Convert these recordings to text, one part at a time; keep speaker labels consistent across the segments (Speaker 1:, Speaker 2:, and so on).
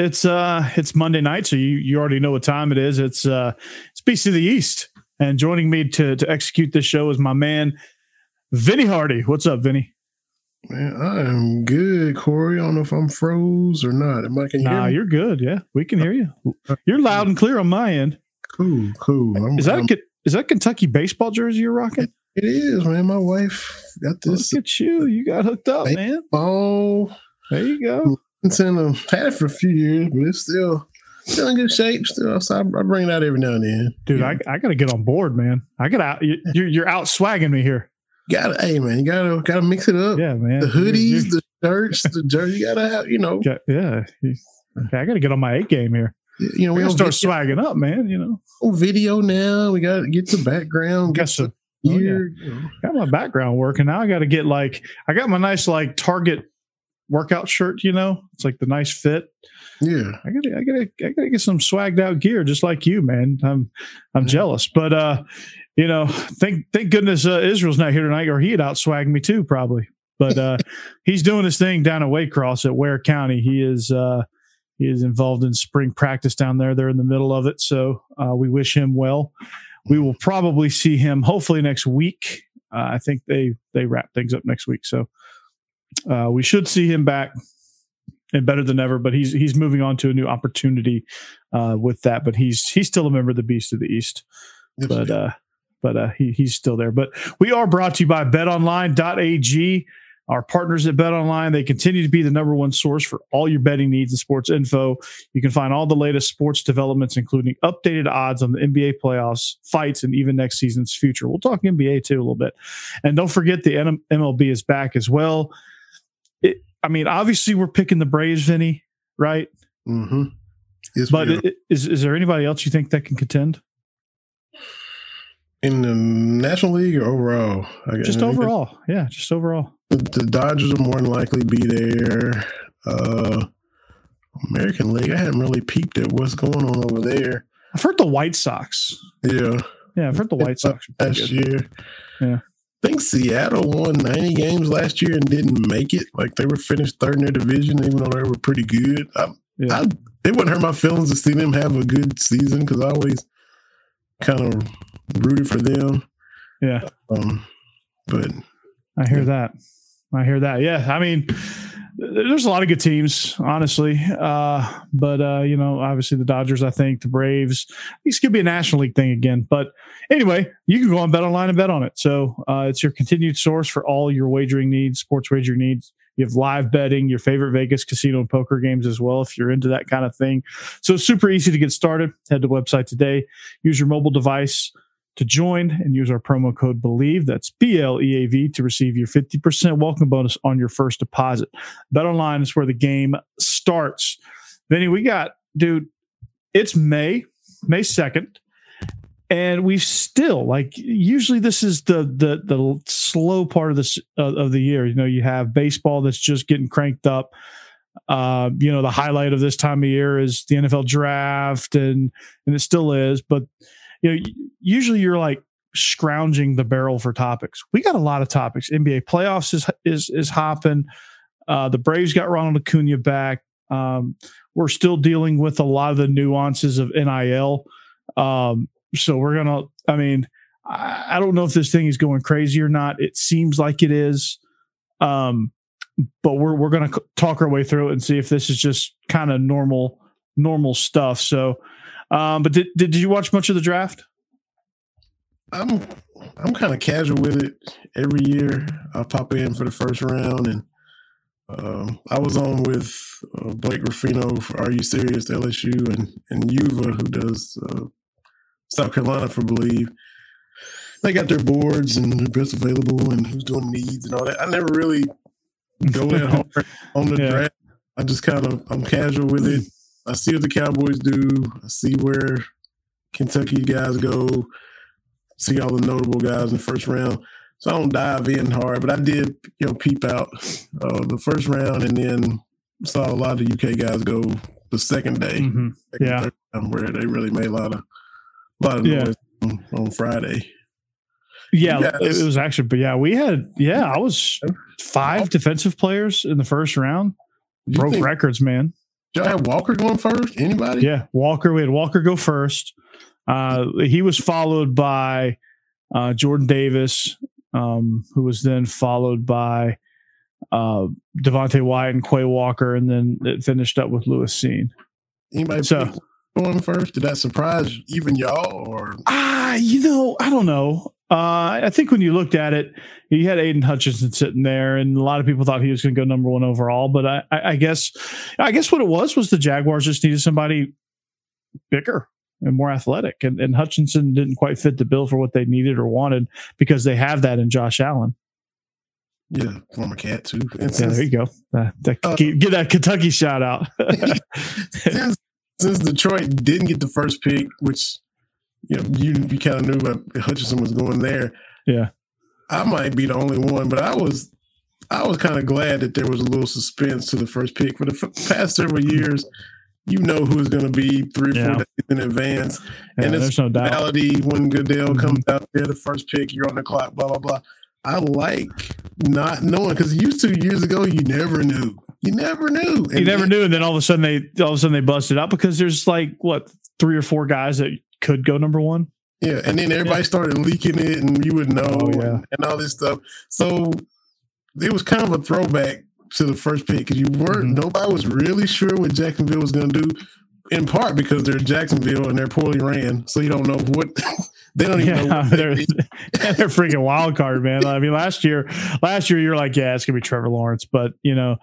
Speaker 1: It's uh it's Monday night, so you you already know what time it is. It's uh it's Beast of the East. And joining me to to execute this show is my man Vinny Hardy. What's up, Vinny?
Speaker 2: Man, I am good, Corey. I don't know if I'm froze or not. Am I can you
Speaker 1: Nah,
Speaker 2: me?
Speaker 1: you're good. Yeah, we can hear you. You're loud and clear on my end.
Speaker 2: cool, cool. I'm,
Speaker 1: Is that
Speaker 2: I'm-
Speaker 1: is that Kentucky baseball jersey you're rocking?
Speaker 2: it is, man. My wife got this
Speaker 1: Look at you. You got hooked up,
Speaker 2: Hey.
Speaker 1: man.
Speaker 2: Oh,
Speaker 1: There you go.
Speaker 2: It's in a had it for a few years, but it's still still in good shape. Still, so I, I bring it out every now and then.
Speaker 1: Dude,
Speaker 2: Yeah.
Speaker 1: I, I got to get on board, man. I got out. you- You're, you're out swagging me here.
Speaker 2: gotta, hey man, you gotta gotta mix it up.
Speaker 1: Yeah, man.
Speaker 2: The
Speaker 1: You're-
Speaker 2: hoodies,
Speaker 1: you're-
Speaker 2: the shirts, the jersey. You gotta have, you know,
Speaker 1: Yeah. Okay, I got to get on my eight game here.
Speaker 2: you know.
Speaker 1: We gotta start swagging up, man. You know,
Speaker 2: video now. We gotta get the background,
Speaker 1: got
Speaker 2: get
Speaker 1: some, oh, yeah.
Speaker 2: gear. you know.
Speaker 1: got my background working. Now I got to get like, I got my nice like Target workout shirt. You know, it's like the nice fit.
Speaker 2: Yeah,
Speaker 1: I gotta, I gotta, I gotta get some swagged out gear, just like you, man. I'm, I'm
Speaker 2: Yeah.
Speaker 1: jealous, but uh, you know, thank, thank goodness uh, Israel's not here tonight, or he'd out swag me too, probably. But uh, he's doing his thing down at Waycross at Ware County. He is, uh, he is involved in spring practice down there. They're in the middle of it, so uh, we wish him well. We will probably see him hopefully next week. Uh, I think they they wrap things up next week, so uh, we should see him back and better than ever. But he's he's moving on to a new opportunity uh, with that. But he's he's still a member of the Beast of the East. But uh, but uh, he he's still there. But we are brought to you by BetOnline.ag. Our partners at BetOnline, they continue to be the number one source for all your betting needs and sports info. You can find all the latest sports developments, including updated odds on the NBA playoffs, fights, and even next season's future. We'll talk NBA too a little bit. And don't forget the MLB is back as well. I mean, obviously we're picking the Braves, Vinny, right?
Speaker 2: mm-hmm. Yes,
Speaker 1: But is is there anybody else you think that can contend?
Speaker 2: in the National League or overall? I guess.
Speaker 1: Just overall, yeah, just overall.
Speaker 2: The, the Dodgers will more than likely be there. Uh, American League, I haven't really peeped at what's going on over there.
Speaker 1: I've heard the White Sox.
Speaker 2: Yeah,
Speaker 1: Yeah, I've heard the White Sox.
Speaker 2: last year.
Speaker 1: Yeah.
Speaker 2: I think Seattle won 90 games last year and didn't make it. Like they were finished third in their division, even though they were pretty good. I,
Speaker 1: Yeah.
Speaker 2: I, it wouldn't hurt my feelings to see them have a good season because I always kind of rooted for them.
Speaker 1: Yeah,
Speaker 2: Um, but
Speaker 1: I hear that. I hear that. Yeah, I mean, there's a lot of good teams, honestly. Uh, but uh, you know, obviously the Dodgers. I think the Braves. These could be a National League thing again. But anyway, you can go on Bet Online and bet on it. So uh, it's your continued source for all your wagering needs, sports wagering needs. You have live betting, your favorite Vegas casino and poker games as well, if you're into that kind of thing. So super easy to get started. Head to the website today. Use your mobile device to join and use our promo code BLEAV. That's B L E A V to receive your 50% welcome bonus on your first deposit. Bet online is where the game starts. Vinny, we got, dude, it's May, May 2nd. And we've still like usually this is the the the slow part of this uh, of the year. You know, you have baseball that's just getting cranked up. Uh, you know, the highlight of this time of year is the NFL draft, and and it still is. But you know, usually you're like scrounging the barrel for topics. We got a lot of topics. NBA playoffs is is is hopping. Uh, the Braves got Ronald Acuna back. Um, we're still dealing with a lot of the nuances of NIL. Um, so we're gonna. I mean, I, I don't know if this thing is going crazy or not. It seems like it is. Um, but we're we're gonna talk our way through it and see if this is just kind of normal normal stuff. So, um, but did, did did you watch much of the draft?
Speaker 2: I'm I'm kind of casual with it. Every year I pop in for the first round, and um, I was on with uh, Blake Ruffino for Are You Serious LSU, and and Yuva who does uh, South Carolina for Bleav. they got their boards and the best available and who's doing needs and all that. I never really go in hard on the
Speaker 1: Yeah.
Speaker 2: draft. I just kind of I'm casual with it. I see what the Cowboys do. I see where Kentucky guys go. See all the notable guys in the first round. So I don't dive in hard, but I did, you know, peep out uh, the first round and then saw a lot of UK guys go the second day,
Speaker 1: Mhm.
Speaker 2: second,
Speaker 1: Yeah.
Speaker 2: round, where they really made a lot of, a lot of
Speaker 1: Yeah.
Speaker 2: noise on, on Friday.
Speaker 1: Yeah,
Speaker 2: Yes.
Speaker 1: it was actually, but yeah, we had, yeah, I was five defensive players in the first round.
Speaker 2: You
Speaker 1: Broke
Speaker 2: think
Speaker 1: records, man.
Speaker 2: Y'all had Walker going first? Anybody?
Speaker 1: Yeah, Walker. We had Walker go first. Uh, he was followed by uh, Jordan Davis, um, who was then followed by uh, Devontae Wyatt and Quay Walker, and then it finished up with Lewis Cine.
Speaker 2: Anybody
Speaker 1: So-
Speaker 2: going first? Did that surprise even y'all or
Speaker 1: Ah, you know, I don't know. Uh, I think when you looked at it, you had Aidan Hutchinson sitting there, and a lot of people thought he was going to go number one overall. But I, I, I guess, I guess what it was was the Jaguars just needed somebody bigger and more athletic, and, and Hutchinson didn't quite fit the bill for what they needed or wanted because they have that in Josh Allen.
Speaker 2: yeah, former cat too? And
Speaker 1: Yeah,
Speaker 2: since,
Speaker 1: there you go. Uh, that,
Speaker 2: Uh,
Speaker 1: get that Kentucky shout out.
Speaker 2: since, since Detroit didn't get the first pick, which you know you, you kind of knew that Hutchinson was going there.
Speaker 1: Yeah.
Speaker 2: I might be the only one, but I was I was kind of glad that there was a little suspense to the first pick. For the f- past several years, you know who is going to be three or
Speaker 1: Yeah.
Speaker 2: four days in advance.
Speaker 1: Yeah,
Speaker 2: and it's
Speaker 1: there's no doubt.
Speaker 2: reality when Goodell
Speaker 1: Mhm.
Speaker 2: comes out there, the first pick, you're on the clock, blah blah blah. I like not knowing because used to years ago, you never knew. You never knew.
Speaker 1: you never knew, and then all of a sudden they all of a sudden they busted out because there's like what three or four guys that could go number one.
Speaker 2: Yeah, and then everybody started leaking it, and you would know,
Speaker 1: Oh, yeah.
Speaker 2: and, and all this stuff. So it was kind of a throwback to the first pick because you weren't.
Speaker 1: Mhm.
Speaker 2: Nobody was really sure what Jacksonville was going to do. In part because they're Jacksonville and they're poorly ran, so you don't know what they don't even know.
Speaker 1: Yeah,
Speaker 2: they
Speaker 1: they're,
Speaker 2: did.
Speaker 1: they're freaking wild card, man. I mean, last year, last year you're like, yeah, it's gonna be Trevor Lawrence, but you know,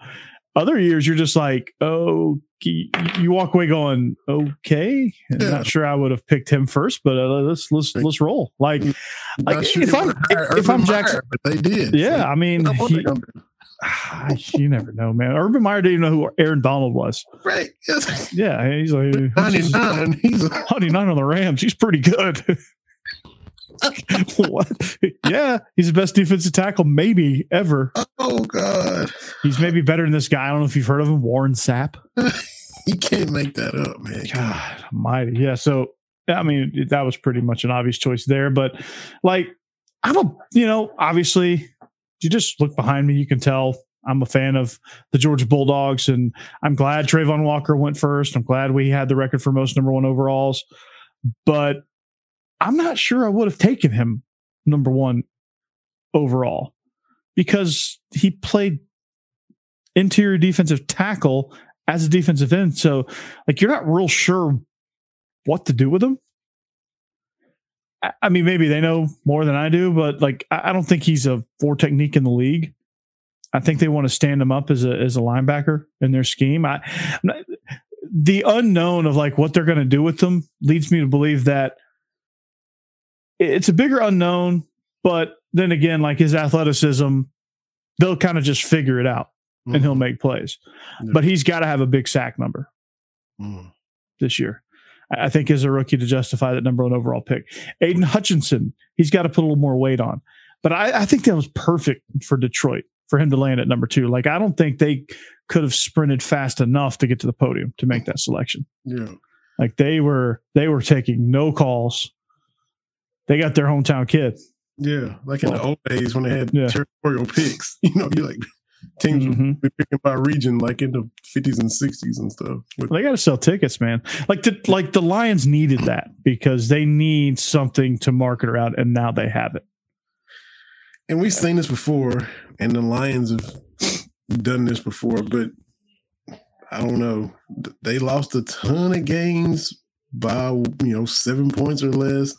Speaker 1: other years you're just like, oh, you walk away going, okay.
Speaker 2: Yeah.
Speaker 1: Not sure I would have picked him first, but uh, let's let's let's roll. Like, like
Speaker 2: sure
Speaker 1: if I'm
Speaker 2: hire
Speaker 1: if I'm Jackson,
Speaker 2: Meyer, but they did.
Speaker 1: yeah, I mean, he,
Speaker 2: they gonna do?
Speaker 1: you never know, man. Urban Meyer didn't even know who Aaron Donald was.
Speaker 2: right? Yes.
Speaker 1: Yeah, he's like
Speaker 2: Ninety nine. He's
Speaker 1: 99 on the Rams. He's pretty good. what? Yeah, he's the best defensive tackle maybe ever.
Speaker 2: oh god,
Speaker 1: He's maybe better than this guy. I don't know if you've heard of him, Warren Sapp.
Speaker 2: you can't make that up, man.
Speaker 1: God mighty. Yeah. So, I mean, that was pretty much an obvious choice there. But like, I'm a, you know, obviously, you just look behind me, you can tell I'm a fan of the Georgia Bulldogs. And I'm glad Travon Walker went first. I'm glad we had the record for most number one overalls. But I'm not sure I would have taken him number one overall because he played interior defensive tackle as a defensive end. So, like, you're not real sure what to do with him. I- mean, maybe they know more than I do, but like, I don't think he's a four technique in the league. I think they want to stand him up as a as a linebacker in their scheme. I, the unknown of like what they're going to do with them leads me to believe that it's a bigger unknown. But then again, like his athleticism, they'll kind of just figure it out and he'll make plays.
Speaker 2: Yeah.
Speaker 1: But he's got to have a big sack number
Speaker 2: Mm.
Speaker 1: this year. I think as a rookie to justify that number one overall pick. Aidan Hutchinson, he's got to put a little more weight on. But I, I think that was perfect for Detroit for him to land at number two. Like I don't think they could have sprinted fast enough to get to the podium to make that selection.
Speaker 2: Yeah.
Speaker 1: Like they were they were taking no calls. They got their hometown kid.
Speaker 2: Yeah, like in the old days when they had
Speaker 1: Yeah.
Speaker 2: territorial picks, you know, you like teams
Speaker 1: Mhm.
Speaker 2: would be picking by region, like in the fifties and sixties and stuff.
Speaker 1: They got to sell tickets, man. Like the like the Lions needed that because they need something to market around, and now they have it.
Speaker 2: and we've seen this before, and the Lions have done this before, but I don't know. They lost a ton of games by you know seven points or less.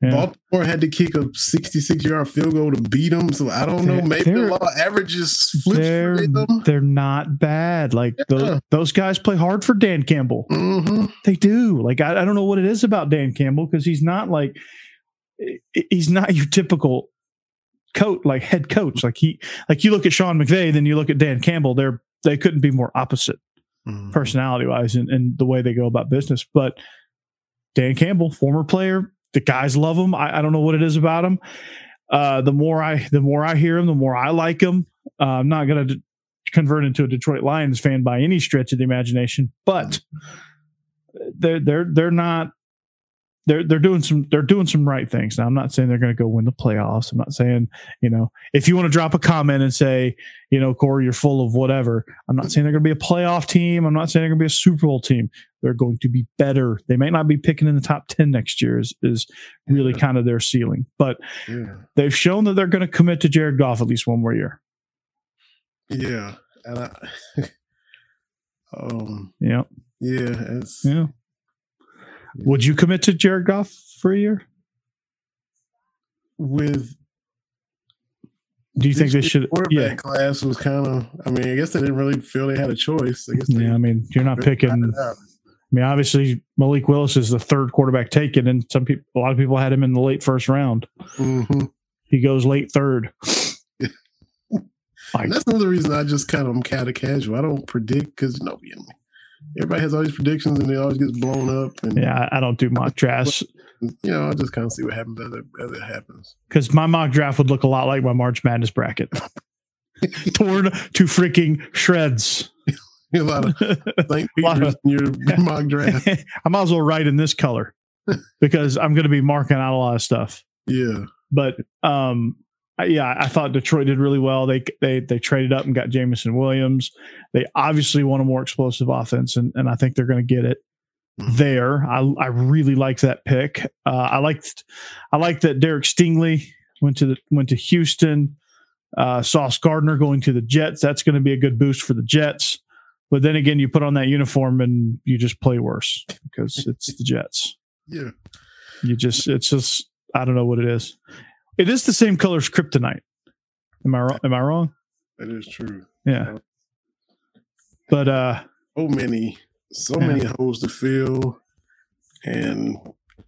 Speaker 1: Yeah.
Speaker 2: Baltimore had to kick a 66 yard field goal to beat them. So I don't know.
Speaker 1: They're-
Speaker 2: Maybe the law averages flips
Speaker 1: they're
Speaker 2: for them.
Speaker 1: they're not bad. Like those,
Speaker 2: Yeah.
Speaker 1: those guys play hard for Dan Campbell.
Speaker 2: hmm
Speaker 1: They do. Like I, I don't know what it is about Dan Campbell because he's not like he's not your typical coach, like head coach. Like he, like you look at Sean McVay, then you look at Dan Campbell. They're they couldn't be more opposite
Speaker 2: Mhm.
Speaker 1: personality wise and, and the way they go about business. But Dan Campbell, former player, the guys love him. I, I don't know what it is about him. Uh, the more I the more I hear him, the more I like him. Uh, I'm not going to convert into a Detroit Lions fan by any stretch of the imagination, but they're they're they're not they're they're doing some they're doing some right things. Now I'm not saying they're going to go win the playoffs. I'm not saying you know if you want to drop a comment and say you know Corey you're full of whatever. I'm not saying they're going to be a playoff team. I'm not saying they're going to be a Super Bowl team. They're going to be better. They may not be picking in the top ten next year. Is is really
Speaker 2: Yeah.
Speaker 1: kind of their ceiling, but
Speaker 2: Yeah.
Speaker 1: they've shown that they're going to commit to Jared Goff at least one more year.
Speaker 2: Yeah. And I, um,
Speaker 1: Yeah,
Speaker 2: yeah, it's,
Speaker 1: yeah. Would you commit to Jared Goff for a year?
Speaker 2: with
Speaker 1: Do you think they should?
Speaker 2: quarterback
Speaker 1: Yeah,
Speaker 2: class was kind of, I mean, I guess they didn't really feel they had a choice. I guess they
Speaker 1: yeah. I mean, you're not picking. I mean, obviously Malik Willis is the third quarterback taken, and some people, a lot of people had him in the late first round.
Speaker 2: Mhm.
Speaker 1: He goes late third.
Speaker 2: And that's another reason I just kind of am kind of casual. I don't predict because you know, you know, everybody has all these predictions and it always gets blown up. And
Speaker 1: Yeah, I, don't do mock drafts
Speaker 2: you know, I just kind of see what happens as it, as it happens.
Speaker 1: because my mock draft would look a lot like my March Madness bracket, torn to freaking shreds.
Speaker 2: a lot of
Speaker 1: lot
Speaker 2: Peter's in your mock draft.
Speaker 1: I might as well write in this color because I'm going to be marking out a lot of stuff.
Speaker 2: Yeah,
Speaker 1: But um, yeah, I thought Detroit did really well. They they they traded up and got Jameson Williams. They obviously want a more explosive offense, and, and I think they're going to get it
Speaker 2: Mhm.
Speaker 1: there. I I really like that pick. Uh, I liked I like that Derek Stingley went to the went to Houston. Uh, Sauce Gardner going to the Jets. That's going to be a good boost for the Jets. But then again, you put on that uniform and you just play worse because it's the Jets.
Speaker 2: yeah.
Speaker 1: You just, it's just, I don't know what it is. It is the same color as kryptonite. Am I wrong? Am I wrong?
Speaker 2: That is true.
Speaker 1: Yeah. But uh,
Speaker 2: So many, so
Speaker 1: Yeah.
Speaker 2: many holes to fill, and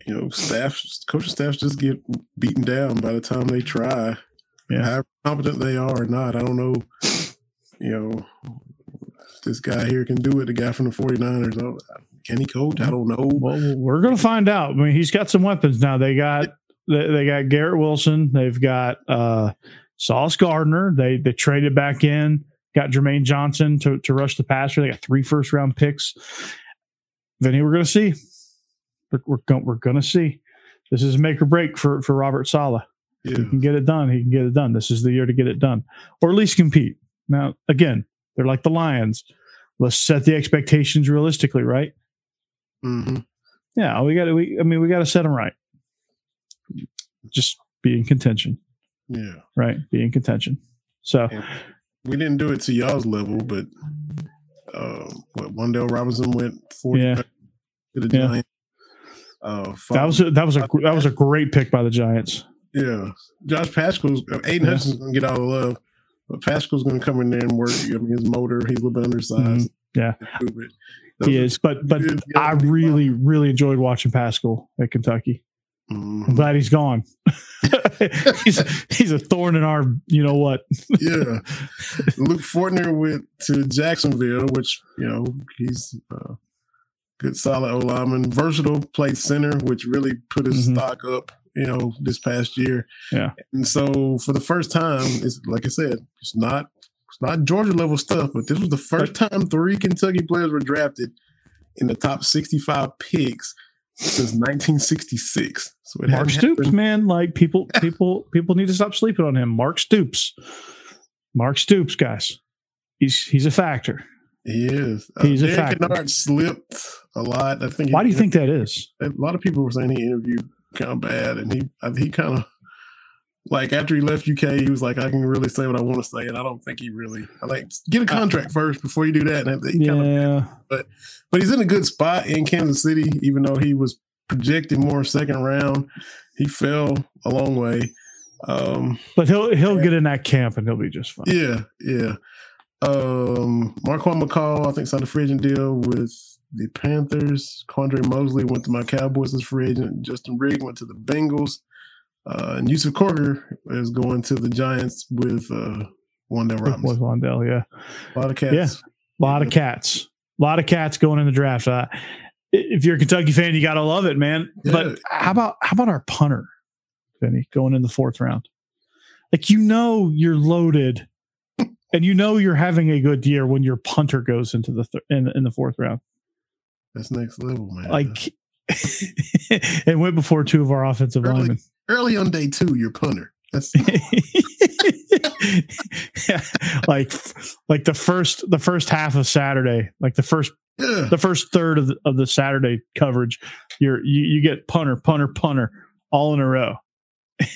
Speaker 2: you know, staff, coaching staffs just get beaten down by the time they try.
Speaker 1: Yeah.
Speaker 2: How competent they are or not, I don't know. You know, this guy here can do it. The guy from the 49ers, oh, can he coach? I don't know.
Speaker 1: well, we're gonna find out. I mean, he's got some weapons now. They got they, they got Garrett Wilson. They've got uh, Sauce Gardner. They they traded back in. Got Jermaine Johnson to to rush the passer. They got three first round picks. Vinny, we're gonna see. We're we're, go, we're gonna see. This is a make or break for for Robert Saleh.
Speaker 2: Yeah,
Speaker 1: he can get it done. He can get it done. This is the year to get it done, or at least compete. Now, again, they're like the Lions. Let's set the expectations realistically, right?
Speaker 2: hmm
Speaker 1: Yeah, we got to. We, I mean, we got to set them right. Just be in contention,
Speaker 2: yeah.
Speaker 1: right? Be in contention. So
Speaker 2: And we didn't do it to y'all's level, but uh, what Wan'Dale Robinson went 40
Speaker 1: Yeah.
Speaker 2: to the
Speaker 1: Yeah.
Speaker 2: Giants. Uh,
Speaker 1: that was a, that was a that was a great pick by the Giants.
Speaker 2: yeah. Josh Paschal's uh, Aidan
Speaker 1: Yeah.
Speaker 2: Hutchinson's gonna get all the love, but Paschal's gonna come in there and work. I mean, his motor, he's a little bit undersized.
Speaker 1: Mm-hmm. Yeah. He is, but but I really really enjoyed watching Paschal at Kentucky.
Speaker 2: Are-
Speaker 1: I'm glad he's gone. he's he's a thorn in our you know what.
Speaker 2: yeah. Luke Fortner went to Jacksonville, which you know he's uh, good, solid O lineman, versatile, played center, which really put his
Speaker 1: Mhm.
Speaker 2: stock up. You know, this past year.
Speaker 1: Yeah.
Speaker 2: And so for the first time, it's like I said, it's not it's not Georgia level stuff, but this was the first time three Kentucky players were drafted in the top sixty-five picks since 1966. So it
Speaker 1: Mark Stoops,
Speaker 2: happened-
Speaker 1: man, like people people people need to stop sleeping on him. Mark Stoops, Mark Stoops, guys, he's he's a factor.
Speaker 2: He is. He's Uh,
Speaker 1: He's a
Speaker 2: Derek
Speaker 1: factor.
Speaker 2: Kinnard slipped a lot. I think.
Speaker 1: Why do you think that is?
Speaker 2: a lot of people were saying he interviewed kind of bad, and he I- he kind of like after he left UK, he was like, I can really say what I want to say, and I don't think he really. I like get a contract first before you do that. And he kind of,
Speaker 1: Yeah,
Speaker 2: but he's in a good spot in Kansas City, even though he was projected more second round. He fell a long way. Um,
Speaker 1: but he'll he'll get in that camp and he'll be just fine.
Speaker 2: yeah, yeah. Um, Marquan McCall, I think, signed a free agent deal with the Panthers. Quandre Mosley went to my Cowboys as free agent. Justin Rigg went to the Bengals. Uh, and Yusuf Corker is going to the Giants with uh,
Speaker 1: With
Speaker 2: Robinson.
Speaker 1: Wan'Dale, yeah.
Speaker 2: A lot of cats.
Speaker 1: Yeah. A lot of cats. A lot of cats going in the draft. Uh, if you're a Kentucky fan, you gotta love it, man.
Speaker 2: Yeah.
Speaker 1: But how about how about our punter, Benny, going in the fourth round? Like you know you're loaded, and you know you're having a good year when your punter goes into the th- in, in the fourth round.
Speaker 2: That's next level, man.
Speaker 1: Like it went before two of our offensive
Speaker 2: Early-
Speaker 1: linemen.
Speaker 2: Early on day two, you're punter. That's
Speaker 1: like like the first the first half of Saturday, like the first
Speaker 2: yeah.
Speaker 1: the first third of the, of the Saturday coverage, you're you, you get punter, punter, punter all in a row.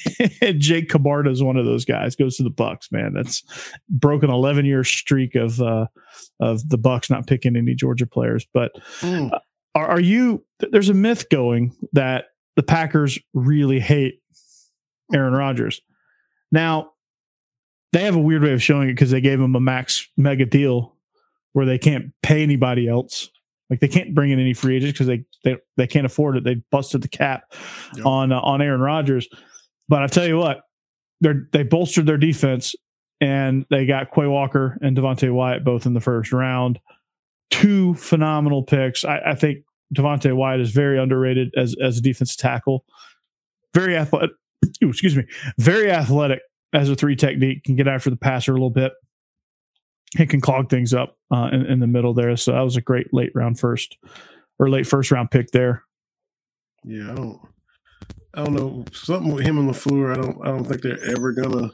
Speaker 1: And Jake Camarda is one of those guys. Goes to the Bucks, man. That's broken eleven year streak of uh, of the Bucks not picking any Georgia players. But
Speaker 2: Mm.
Speaker 1: are, are you? There's a myth going that the Packers really hate Aaron Rodgers. Now they have a weird way of showing it because they gave him a max mega deal where they can't pay anybody else. Like they can't bring in any free agents because they, they they can't afford it. They busted the cap
Speaker 2: Yep.
Speaker 1: on uh, on Aaron Rodgers. But I tell you what, they they bolstered their defense and they got Quay Walker and Devontae Wyatt both in the first round. Two phenomenal picks. I, I think Devontae Wyatt is very underrated as as a defensive tackle. Very athletic. Excuse me. Very athletic as a three technique. Can get after the passer a little bit. He can clog things up uh, in, in the middle there. So that was a great late round first or late first round pick there.
Speaker 2: Yeah, I don't. I don't know something with him and Lafleur. I don't. I don't think they're ever gonna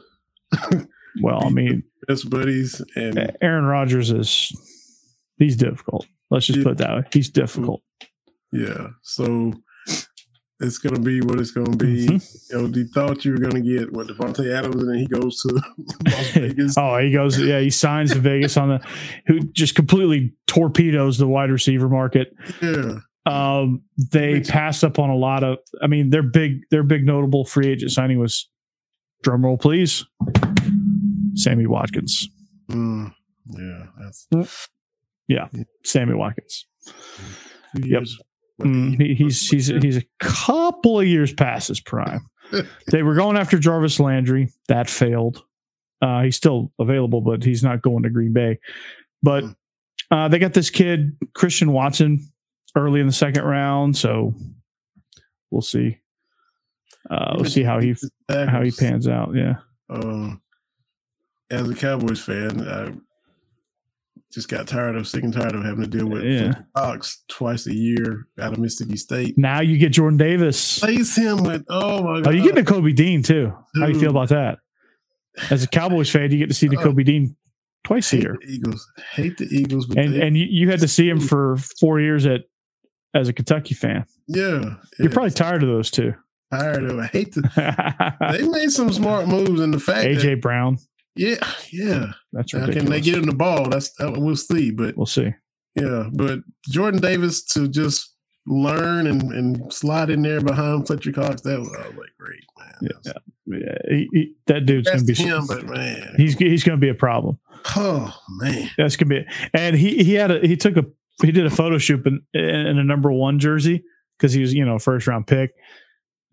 Speaker 1: Well, I mean,
Speaker 2: best buddies. And
Speaker 1: Aaron Rodgers is he's difficult. Let's just
Speaker 2: Yeah.
Speaker 1: put it that way. He's difficult.
Speaker 2: yeah, so it's gonna be what it's gonna be.
Speaker 1: Mhm.
Speaker 2: You know, you thought you were gonna get what Davante Adams, and then he goes to Las Vegas.
Speaker 1: oh, he goes. Yeah, he signs to Vegas on the who just completely torpedoes the wide receiver market.
Speaker 2: Yeah,
Speaker 1: Um, they
Speaker 2: Which-
Speaker 1: passed up on a lot of. I mean, their big their big notable free agent signing was drum roll, please. Sammy Watkins.
Speaker 2: Mm, yeah, that's yeah,
Speaker 1: Sammy Watkins. Yep. Mm, he, he's he's he's a couple of years past his prime. they were going after Jarvis Landry. That failed. Uh, he's still available, but he's not going to Green Bay. But uh, they got this kid Christian Watson early in the second round, so we'll see. Uh, we'll see how he how he pans out. Yeah,
Speaker 2: Um, as a Cowboys fan, I just got tired of sick and tired of having to deal with
Speaker 1: Yeah.
Speaker 2: Cox twice a year out of Mississippi State.
Speaker 1: now you get Jordan Davis.
Speaker 2: Place him with oh my god!
Speaker 1: Oh, you get the Kobe Dean too. How do you feel about that? As a Cowboys fan, you get to see uh,
Speaker 2: the.
Speaker 1: Kobe Dean twice a year.
Speaker 2: Eagles. Hate the Eagles, but
Speaker 1: and
Speaker 2: they-
Speaker 1: and you, you had to see him for four years at as a Kentucky fan.
Speaker 2: yeah,
Speaker 1: You're probably tired of those two.
Speaker 2: tired of. I hate the. They made some smart moves, in the fact
Speaker 1: AJ Brown.
Speaker 2: Yeah, yeah.
Speaker 1: That's
Speaker 2: Now,
Speaker 1: ridiculous.
Speaker 2: can they get him the ball? That's that, we'll see, but
Speaker 1: we'll see.
Speaker 2: yeah, but Jordan Davis to just learn and, and slide in there behind Fletcher Cox, that was, was like great, man.
Speaker 1: Yeah, Yeah, he, he, that dude's going to be.
Speaker 2: Him, but man,
Speaker 1: He's he's to be a problem.
Speaker 2: oh man,
Speaker 1: That's going to be. It. And he he had a he took a he did a photo shoot in, in a number one jersey because he was you know first round pick.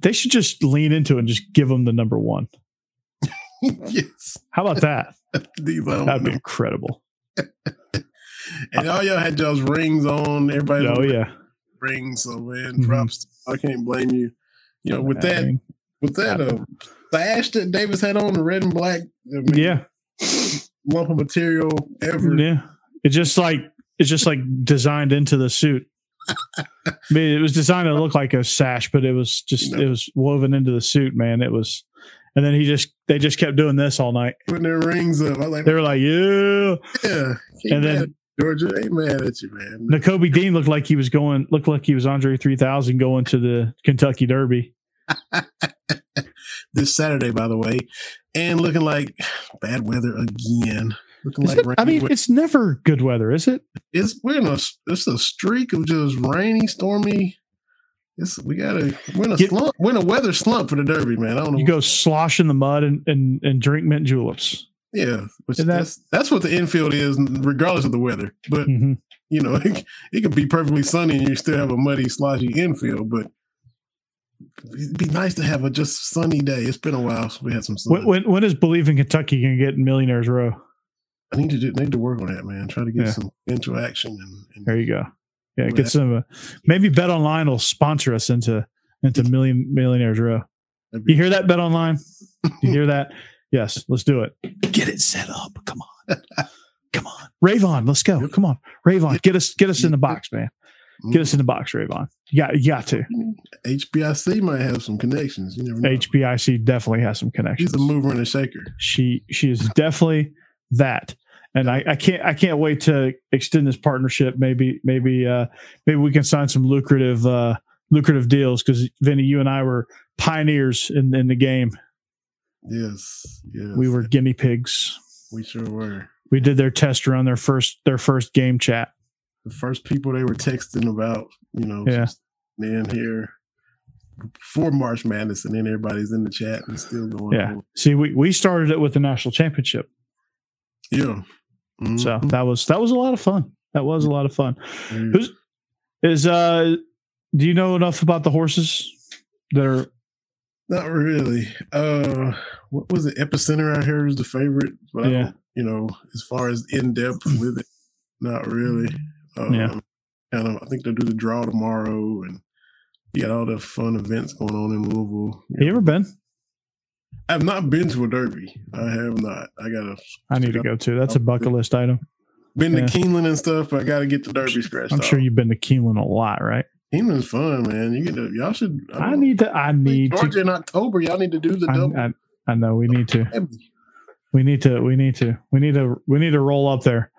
Speaker 1: They should just lean into it and just give him the number one.
Speaker 2: yes,
Speaker 1: How about that? That'd be incredible.
Speaker 2: and all y'all had y'all's rings on. Everybody,
Speaker 1: Oh yeah.
Speaker 2: rings. So man,
Speaker 1: Mhm.
Speaker 2: props. I can't blame you. You know, with that,
Speaker 1: mean,
Speaker 2: with that, uh, sash that Davis had on, the red and black, I mean,
Speaker 1: yeah.
Speaker 2: lump of material ever.
Speaker 1: Yeah. It's just like it's just like designed into the suit. I mean, it was designed to look like a sash, but it was just it was woven into the suit, man. It was and then he just they just kept doing this all night.
Speaker 2: Putting their rings up. I like,
Speaker 1: They were like, yeah.
Speaker 2: yeah.
Speaker 1: And then-
Speaker 2: Georgia ain't mad at you, man.
Speaker 1: Nakobe Dean looked like he was going looked like he was Andre three thousand going to the Kentucky Derby.
Speaker 2: this Saturday, by the way, and looking like bad weather again. Looking like
Speaker 1: it- I mean,
Speaker 2: weather.
Speaker 1: it's never good weather, is it?
Speaker 2: it's we're in a it's a streak of just rainy, stormy. It's we gotta we're in a
Speaker 1: Get-
Speaker 2: slump. We're in a weather slump for the Derby, man. I don't know.
Speaker 1: You go slosh in the mud and and, and drink mint juleps.
Speaker 2: yeah, which
Speaker 1: And that-
Speaker 2: that's that's what the infield is, regardless of the weather. But
Speaker 1: Mhm.
Speaker 2: you know, it, it could be perfectly sunny and you still have a muddy, sloshy infield. But it'd be nice to have a just sunny day. It's been a while since we had some sun.
Speaker 1: When, when, when is Bleav in Kentucky going to get Millionaires Row?
Speaker 2: I need to do, need to work on that, man. Try to get
Speaker 1: Yeah.
Speaker 2: some interaction and, and
Speaker 1: There you go. Yeah, get
Speaker 2: that-
Speaker 1: some. Uh, maybe Bet Online will sponsor us into into Million Millionaires Row. You hear that, Bet Online? You hear that? Yes, let's do it. Get it set up. Come on, come on, Ravon, let's go. Come on, Ravon, get us get us in the box, man. Get us in the box, Ravon. You got you got to.
Speaker 2: HBIC might have some connections. You never know.
Speaker 1: HBIC definitely has some connections.
Speaker 2: He's a mover and a shaker.
Speaker 1: she she is definitely that and I, I can't i can't wait to extend this partnership maybe maybe uh maybe we can sign some lucrative uh lucrative deals because vinny you and i were pioneers in in the game
Speaker 2: Yes, yes.
Speaker 1: we were guinea pigs
Speaker 2: We sure were.
Speaker 1: we did their test run their first their first game chat
Speaker 2: The first people they were texting about, you know,
Speaker 1: Yeah.
Speaker 2: just man here before March Madness, and then everybody's in the chat and still going.
Speaker 1: yeah
Speaker 2: on.
Speaker 1: see we we started it with the national championship
Speaker 2: yeah. Mhm.
Speaker 1: so that was that was a lot of fun that was a lot of fun
Speaker 2: Yeah.
Speaker 1: who's is uh do you know enough about the horses that are
Speaker 2: Not really. Uh, what was it? Epicenter out here is the favorite, but
Speaker 1: Yeah.
Speaker 2: you know, as far as in depth with it, not really. Um,
Speaker 1: Yeah.
Speaker 2: Kind of. I think they'll do the draw tomorrow, and you got all the fun events going on in Louisville.
Speaker 1: have you ever been
Speaker 2: I've not been to a derby. I have not. I gotta
Speaker 1: I need to go too. That's a bucket list item.
Speaker 2: been
Speaker 1: Yeah.
Speaker 2: to Keeneland and stuff, but I got to get the derby scratched
Speaker 1: I'm
Speaker 2: off.
Speaker 1: sure you've been to Keeneland a lot, right?
Speaker 2: Keeneland's fun, man. You get to, y'all should.
Speaker 1: I need to. I need
Speaker 2: Georgia
Speaker 1: to.
Speaker 2: in October. Y'all need to do the double.
Speaker 1: I, I, I know we need to. We need to. We need to. We need to. We need to roll up there.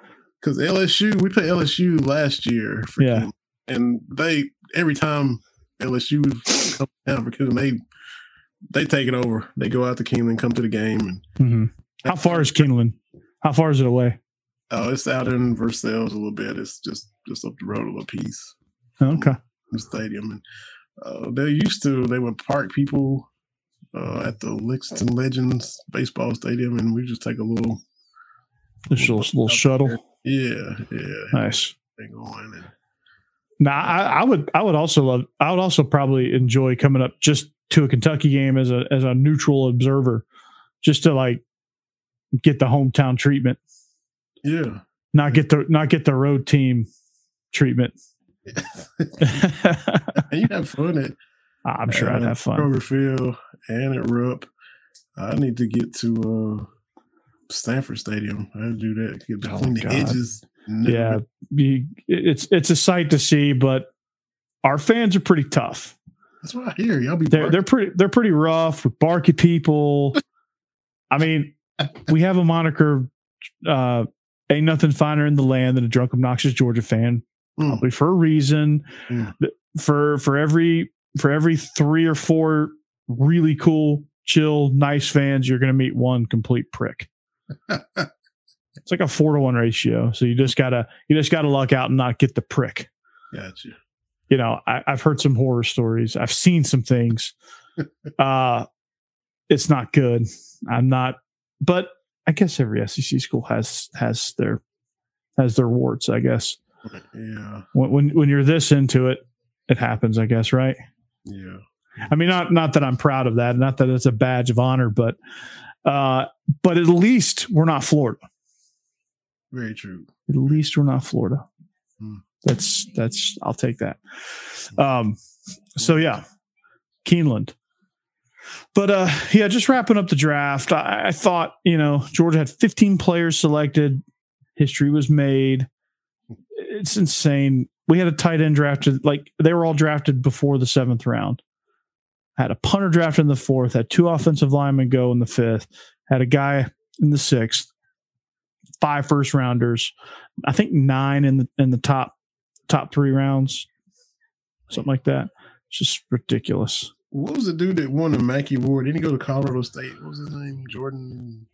Speaker 2: because LSU, we played LSU last year, for
Speaker 1: Yeah.
Speaker 2: Keeneland, and they every time LSU come down for Keeneland, they they take it over. They go out to Keeneland, come to the game, and
Speaker 1: hmm How far is Keeneland? How far is it away?
Speaker 2: Oh, it's out in Versailles a little bit. It's just just up the road a little piece.
Speaker 1: Okay.
Speaker 2: the stadium. And uh, they used to they would park people uh, at the Lexington Legends baseball stadium, and we just take a little
Speaker 1: This little, little shuttle.
Speaker 2: yeah yeah
Speaker 1: Nice.
Speaker 2: thing going. And
Speaker 1: Now, I, I would. I would also love. I would also probably enjoy coming up just to a Kentucky game as a as a neutral observer, just to like get the hometown treatment,
Speaker 2: yeah,
Speaker 1: not get the not get the road team treatment.
Speaker 2: you have fun at
Speaker 1: I'm sure I'd
Speaker 2: uh,
Speaker 1: have fun.
Speaker 2: Kroger Field and at Rupp. I need to get to uh, Sanford Stadium. I do that. Get
Speaker 1: Oh,
Speaker 2: between the edges. Never
Speaker 1: Yeah, be, it's it's a sight to see, but our fans are pretty tough.
Speaker 2: That's what I hear. Y'all be
Speaker 1: They're they're pretty they're pretty rough with barky people. I mean, we have a moniker. Uh, ain't nothing finer in the land than a drunk, obnoxious Georgia fan.
Speaker 2: Mm.
Speaker 1: Probably for a reason.
Speaker 2: Mm.
Speaker 1: For for every for every three or four really cool, chill, nice fans, you're going to meet one complete prick. It's like a four to one ratio. So you just gotta you just gotta luck out and not get the prick.
Speaker 2: Gotcha.
Speaker 1: You know, I, I've heard some horror stories. I've seen some things. uh it's not good. I'm not but I guess every SEC school has has their has their warts, I guess.
Speaker 2: Yeah.
Speaker 1: When when, when you're this into it, it happens, I guess, right?
Speaker 2: Yeah.
Speaker 1: I mean, not not that I'm proud of that, not that it's a badge of honor, but uh, but at least we're not Florida.
Speaker 2: Very true.
Speaker 1: At least we're not Florida.
Speaker 2: Hmm.
Speaker 1: That's that's I'll take that. Um, so yeah, Keeneland. But uh, yeah, just wrapping up the draft. I, I thought you know Georgia had 15 players selected. History was made. It's insane. We had a tight end drafted like they were all drafted before the seventh round. Had a punter drafted in the fourth. Had two offensive linemen go in the fifth. Had a guy in the sixth. Five first rounders. I think nine in the in the top top three rounds, something like that. It's just ridiculous.
Speaker 2: What was the dude that won the Mackey Award? Didn't he go to Colorado State? What was his name? Jordan.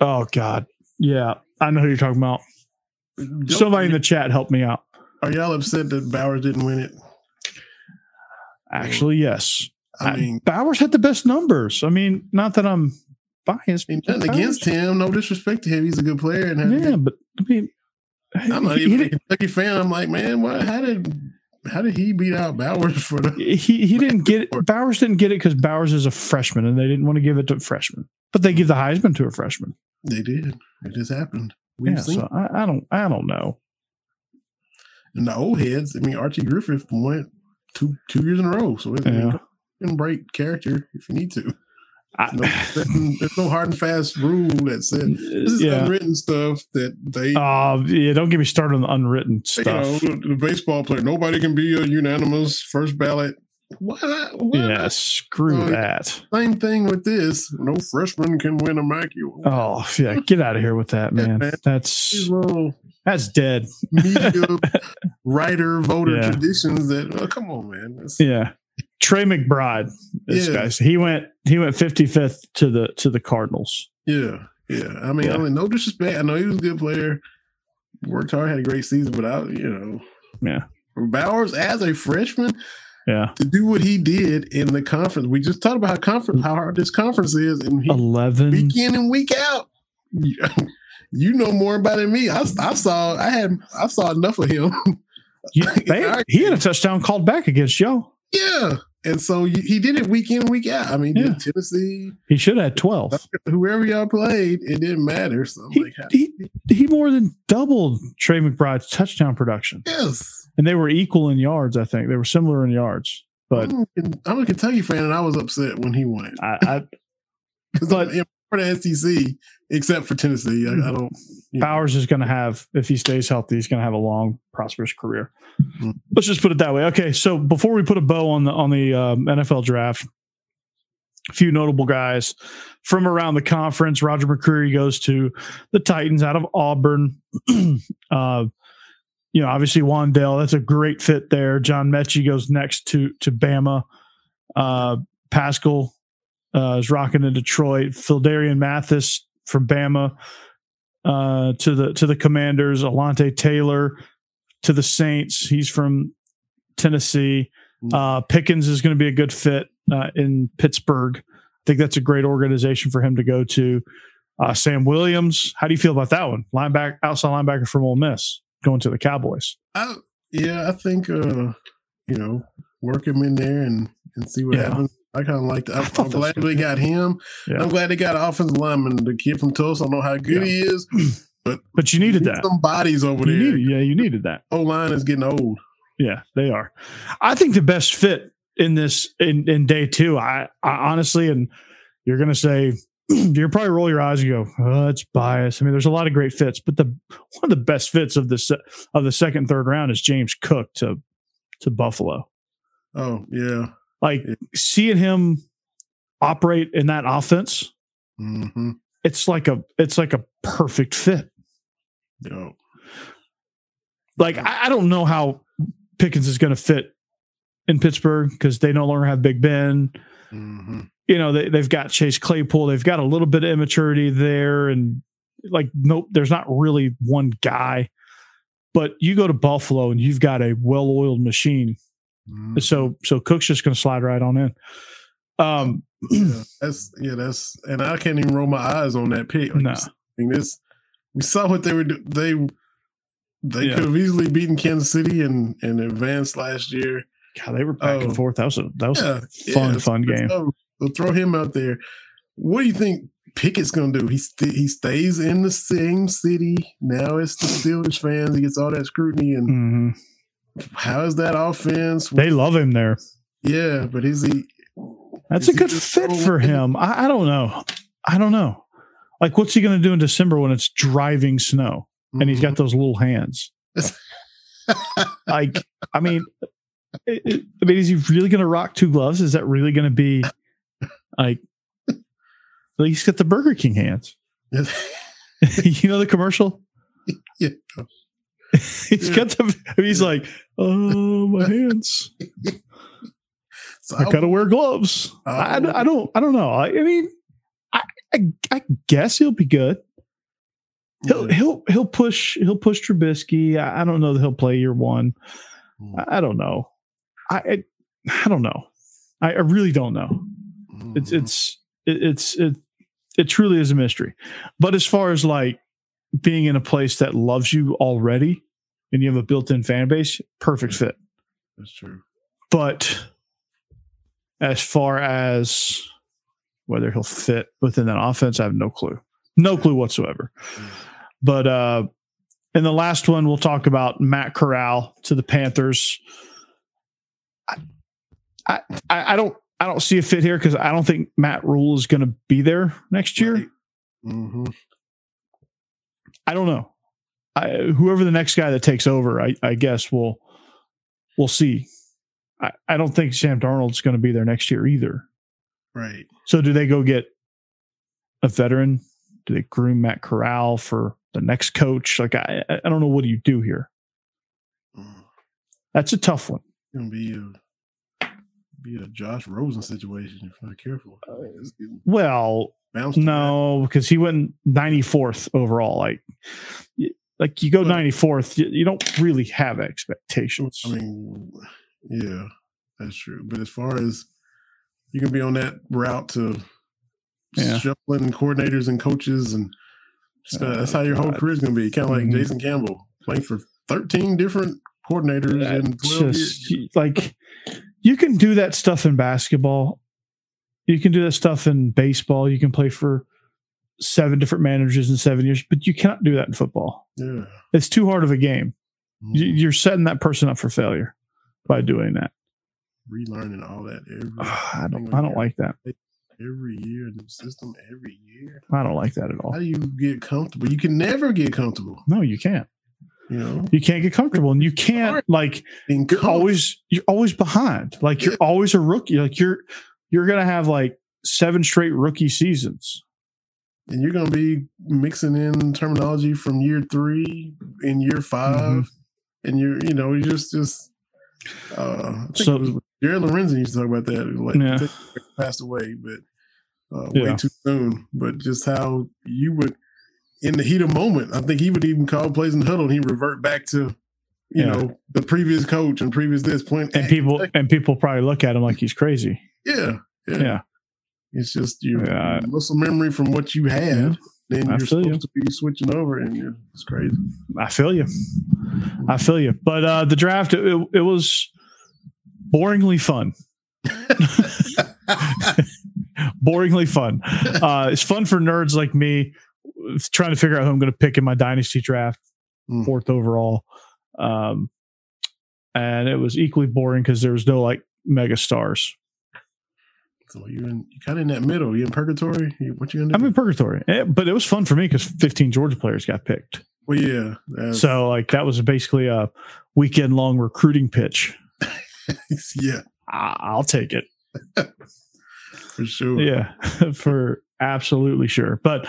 Speaker 1: Oh God, yeah, I know who you're talking about. Somebody in the chat help me out.
Speaker 2: Are y'all upset that Bowers didn't win it?
Speaker 1: Actually, yes.
Speaker 2: I mean,
Speaker 1: Bowers had the best numbers. I mean, not that I'm biased.
Speaker 2: I mean, nothing against him. No disrespect to him. He's a good player. And had-
Speaker 1: Yeah, but I mean,
Speaker 2: I'm not even a Kentucky fan. I'm like, man, what? How did how did he beat out Bowers for the?
Speaker 1: He he didn't get it. Bowers didn't get it because Bowers is a freshman, and they didn't want to give it to a freshman. But they give the Heisman to a freshman.
Speaker 2: They did. It just happened. We've
Speaker 1: yeah,
Speaker 2: seen
Speaker 1: so I, I don't I don't know.
Speaker 2: and the old heads. I mean, Archie Griffin went two two years in a row, so it,
Speaker 1: Yeah.
Speaker 2: you can break character if you need to.
Speaker 1: I,
Speaker 2: No, there's no hard and fast rule that said this is
Speaker 1: yeah.
Speaker 2: unwritten stuff that they.
Speaker 1: Uh, yeah, don't get me started on the unwritten
Speaker 2: you
Speaker 1: stuff.
Speaker 2: know, the, baseball player. Nobody can be a unanimous first ballot. Not? Why
Speaker 1: yeah, screw
Speaker 2: Oh,
Speaker 1: that.
Speaker 2: Same thing with this. No freshman can win a Mackey.
Speaker 1: Oh yeah, get out of here with that,
Speaker 2: Yeah,
Speaker 1: man.
Speaker 2: man.
Speaker 1: That's that's dead.
Speaker 2: media writer voter
Speaker 1: Yeah.
Speaker 2: traditions that. Oh, come on, man. It's-
Speaker 1: Yeah. Trey McBride, this
Speaker 2: Yeah.
Speaker 1: guy. He went he went 55th to the to the Cardinals.
Speaker 2: Yeah, yeah. I mean,
Speaker 1: Yeah.
Speaker 2: I mean, no disrespect. I know he was a good player, worked hard, had a great season, but I, you know,
Speaker 1: Yeah.
Speaker 2: Bowers as a freshman
Speaker 1: Yeah.
Speaker 2: to do what he did in the conference. We just talked about how conference how hard this conference is, and he
Speaker 1: 11
Speaker 2: week in and week out. You, know more about it than me. I, I saw. I had. I saw enough of him.
Speaker 1: You- they- he had a touchdown called back against y'all.
Speaker 2: Yeah, and so he did it week in week out. I mean,
Speaker 1: Yeah.
Speaker 2: Tennessee,
Speaker 1: He should have had 12.
Speaker 2: whoever y'all played, it didn't matter. So
Speaker 1: He,
Speaker 2: like,
Speaker 1: he, he more than doubled Trey McBride's touchdown production.
Speaker 2: yes.
Speaker 1: And they were equal in yards, I think. They were similar in yards. But
Speaker 2: I'm, a Kentucky fan, and I was upset when he won it.
Speaker 1: I, I
Speaker 2: Because I'm for the SEC, except for Tennessee. I, I hmm. don't. you know.
Speaker 1: Is going to have, if he stays healthy, he's going to have a long, prosperous career. Let's just put it that way. Okay, so before we put a bow on the on the um, NFL draft, a few notable guys from around the conference. Roger McCreary goes to the Titans out of Auburn. uh, you know, obviously Wan'Dale, that's a great fit there. John Metchie goes next to to Bama. Uh, Paschal uh, is rocking in Detroit. Phildarian Mathis from Bama uh, to the to the Commanders. Alontae Taylor to the Saints. He's from Tennessee. Uh, Pickens is going to be a good fit uh, in Pittsburgh. I think that's a great organization for him to go to. Uh, Sam Williams, how do you feel about that one? Linebacker, outside linebacker from Ole Miss, going to the Cowboys.
Speaker 2: I, yeah, I think uh, you know, work him in there and and see what
Speaker 1: Yeah.
Speaker 2: happens. I kind of like that. I'm, I'm glad they
Speaker 1: good.
Speaker 2: got him.
Speaker 1: Yeah.
Speaker 2: I'm glad they got an offensive lineman, the kid from Tulsa. I don't know how good
Speaker 1: Yeah.
Speaker 2: he is.
Speaker 1: But but you needed that.
Speaker 2: Some bodies over
Speaker 1: You
Speaker 2: there.
Speaker 1: needed, yeah, you needed that.
Speaker 2: O line is getting old.
Speaker 1: Yeah, they are. I think the best fit in this in, in day two. I, I honestly, and you're going to say you're probably roll your eyes and go, "Oh, it's bias." I mean, there's a lot of great fits, but the one of the best fits of the of the second third round is James Cook to to Buffalo.
Speaker 2: Oh yeah.
Speaker 1: Like
Speaker 2: Yeah.
Speaker 1: seeing him operate in that offense,
Speaker 2: Mm-hmm.
Speaker 1: it's like a it's like a perfect fit.
Speaker 2: Yo.
Speaker 1: Like I, I don't know how Pickens is going to fit in Pittsburgh because they no longer have Big Ben.
Speaker 2: Mm-hmm.
Speaker 1: you know they, they've got chase claypool they've got a little bit of immaturity there and like nope there's not really one guy but you go to buffalo and you've got a well-oiled machine
Speaker 2: Mm-hmm.
Speaker 1: so so cook's just going to slide right on in um
Speaker 2: yeah, that's yeah, that's and I can't even roll my eyes on that pick. Like,
Speaker 1: No.
Speaker 2: I mean, this we saw what they were do- they they
Speaker 1: Yeah.
Speaker 2: could have easily beaten Kansas City and and advanced last year.
Speaker 1: God, they were back
Speaker 2: Oh.
Speaker 1: and forth that was a that was
Speaker 2: Yeah,
Speaker 1: a fun
Speaker 2: yeah,
Speaker 1: fun game
Speaker 2: So, so throw him out there. What do you think Pickett's going to do? He st- he stays in the same city. Now it's the Steelers fans. He gets all that scrutiny. And
Speaker 1: Mhm.
Speaker 2: how is that offense?
Speaker 1: they love him there
Speaker 2: yeah, but is he?
Speaker 1: that's
Speaker 2: is
Speaker 1: a good fit for him I, I don't know i don't know like what's he going to do in december when it's driving snow and he's
Speaker 2: Mm-hmm.
Speaker 1: got those little hands? Like i mean it, it- i mean is he really going to rock two gloves? Is that really going to be like he's got the burger king hands. You know the commercial?
Speaker 2: Yeah.
Speaker 1: he's got the he's like oh my hands.
Speaker 2: So
Speaker 1: i gotta wear gloves. I, I don't i don't know. I, I mean I, I guess he'll be good he'll
Speaker 2: Yeah.
Speaker 1: he'll he'll push he'll push Trubisky. I, I don't know that he'll play year one.
Speaker 2: Mm.
Speaker 1: I, I don't know. I, I don't know. I, really don't know. It's
Speaker 2: Mhm.
Speaker 1: it's it, it's it it truly is a mystery. But as far as like being in a place that loves you already and you have a built-in fan base, perfect fit.
Speaker 2: That's true.
Speaker 1: But as far as whether he'll fit within that offense, I have no clue. No clue whatsoever. But uh in the last one, we'll talk about Matt Corral to the Panthers. I I, I don't I don't see a fit here because I don't think Matt Rhule is going to be there next year.
Speaker 2: Mm-hmm.
Speaker 1: I don't know. I, whoever the next guy that takes over, I, I guess we'll we'll see. I, I don't think Sam Darnold's going to be there next year either.
Speaker 2: Right.
Speaker 1: So do they go get a veteran? Do they groom Matt Corral for the next coach? Like I I don't know what do you do here.
Speaker 2: Mm.
Speaker 1: That's a tough one.
Speaker 2: It's gonna be a be a Josh Rosen situation if not careful. Getting
Speaker 1: Well, no, because he went 94th overall. Like like you go
Speaker 2: Well-
Speaker 1: 94th, you, you don't really have expectations.
Speaker 2: I mean, yeah, that's true. But as far as you can be on that route to
Speaker 1: Yeah.
Speaker 2: shuffling coordinators and coaches, and just, uh, that's how your whole career is going to be. Kind of like
Speaker 1: Mhm.
Speaker 2: Jason Campbell playing for 13 different coordinators in 12
Speaker 1: just
Speaker 2: years.
Speaker 1: like you can do that stuff in basketball. You can do that stuff in baseball. You can play for seven different managers in seven years, but you cannot do that in football.
Speaker 2: Yeah.
Speaker 1: It's too hard of a game.
Speaker 2: Mhm.
Speaker 1: You're setting that person up for failure by doing that.
Speaker 2: Relearning all that every
Speaker 1: I don't. I don't like that.
Speaker 2: every year, new system every year.
Speaker 1: I don't like that at all.
Speaker 2: How do you get comfortable? You can never get comfortable.
Speaker 1: No, you can't.
Speaker 2: You know,
Speaker 1: You can't get comfortable, and you can't like you're always you're always behind. Like you're always a rookie. Like you're you're gonna have like seven straight rookie seasons.
Speaker 2: and you're going to be mixing in terminology from year three in year 5
Speaker 1: Mhm.
Speaker 2: and you're you know you just just uh
Speaker 1: So-
Speaker 2: Jared Lorenzen used to talk about that like
Speaker 1: Yeah.
Speaker 2: passed away but uh,
Speaker 1: Yeah.
Speaker 2: way too soon but just how you would in the heat of moment I think he would even call plays in the huddle and he revert back to you
Speaker 1: Yeah.
Speaker 2: know the previous coach and previous this point
Speaker 1: And people and people probably look at him like he's crazy.
Speaker 2: yeah yeah,
Speaker 1: Yeah.
Speaker 2: it's just your
Speaker 1: Yeah.
Speaker 2: muscle memory from what you had then
Speaker 1: I
Speaker 2: you're supposed
Speaker 1: you.
Speaker 2: to be switching over and you're, it's crazy
Speaker 1: I feel you. I feel you. But uh the draft it, it was boringly fun. boringly fun. Uh it's fun for nerds like me trying to figure out who I'm going to pick in my dynasty draft,
Speaker 2: Mm.
Speaker 1: fourth overall. Um and it was equally boring because there was no like mega stars.
Speaker 2: So you're in, you're kind of in that middle. You're in purgatory. You- What you gonna
Speaker 1: I'm in purgatory, Eh, but it was fun for me because 15 Georgia players got picked.
Speaker 2: well, yeah.
Speaker 1: So like that was basically a weekend long recruiting pitch.
Speaker 2: yeah,
Speaker 1: I- I'll take it.
Speaker 2: for sure.
Speaker 1: Yeah, for absolutely sure. But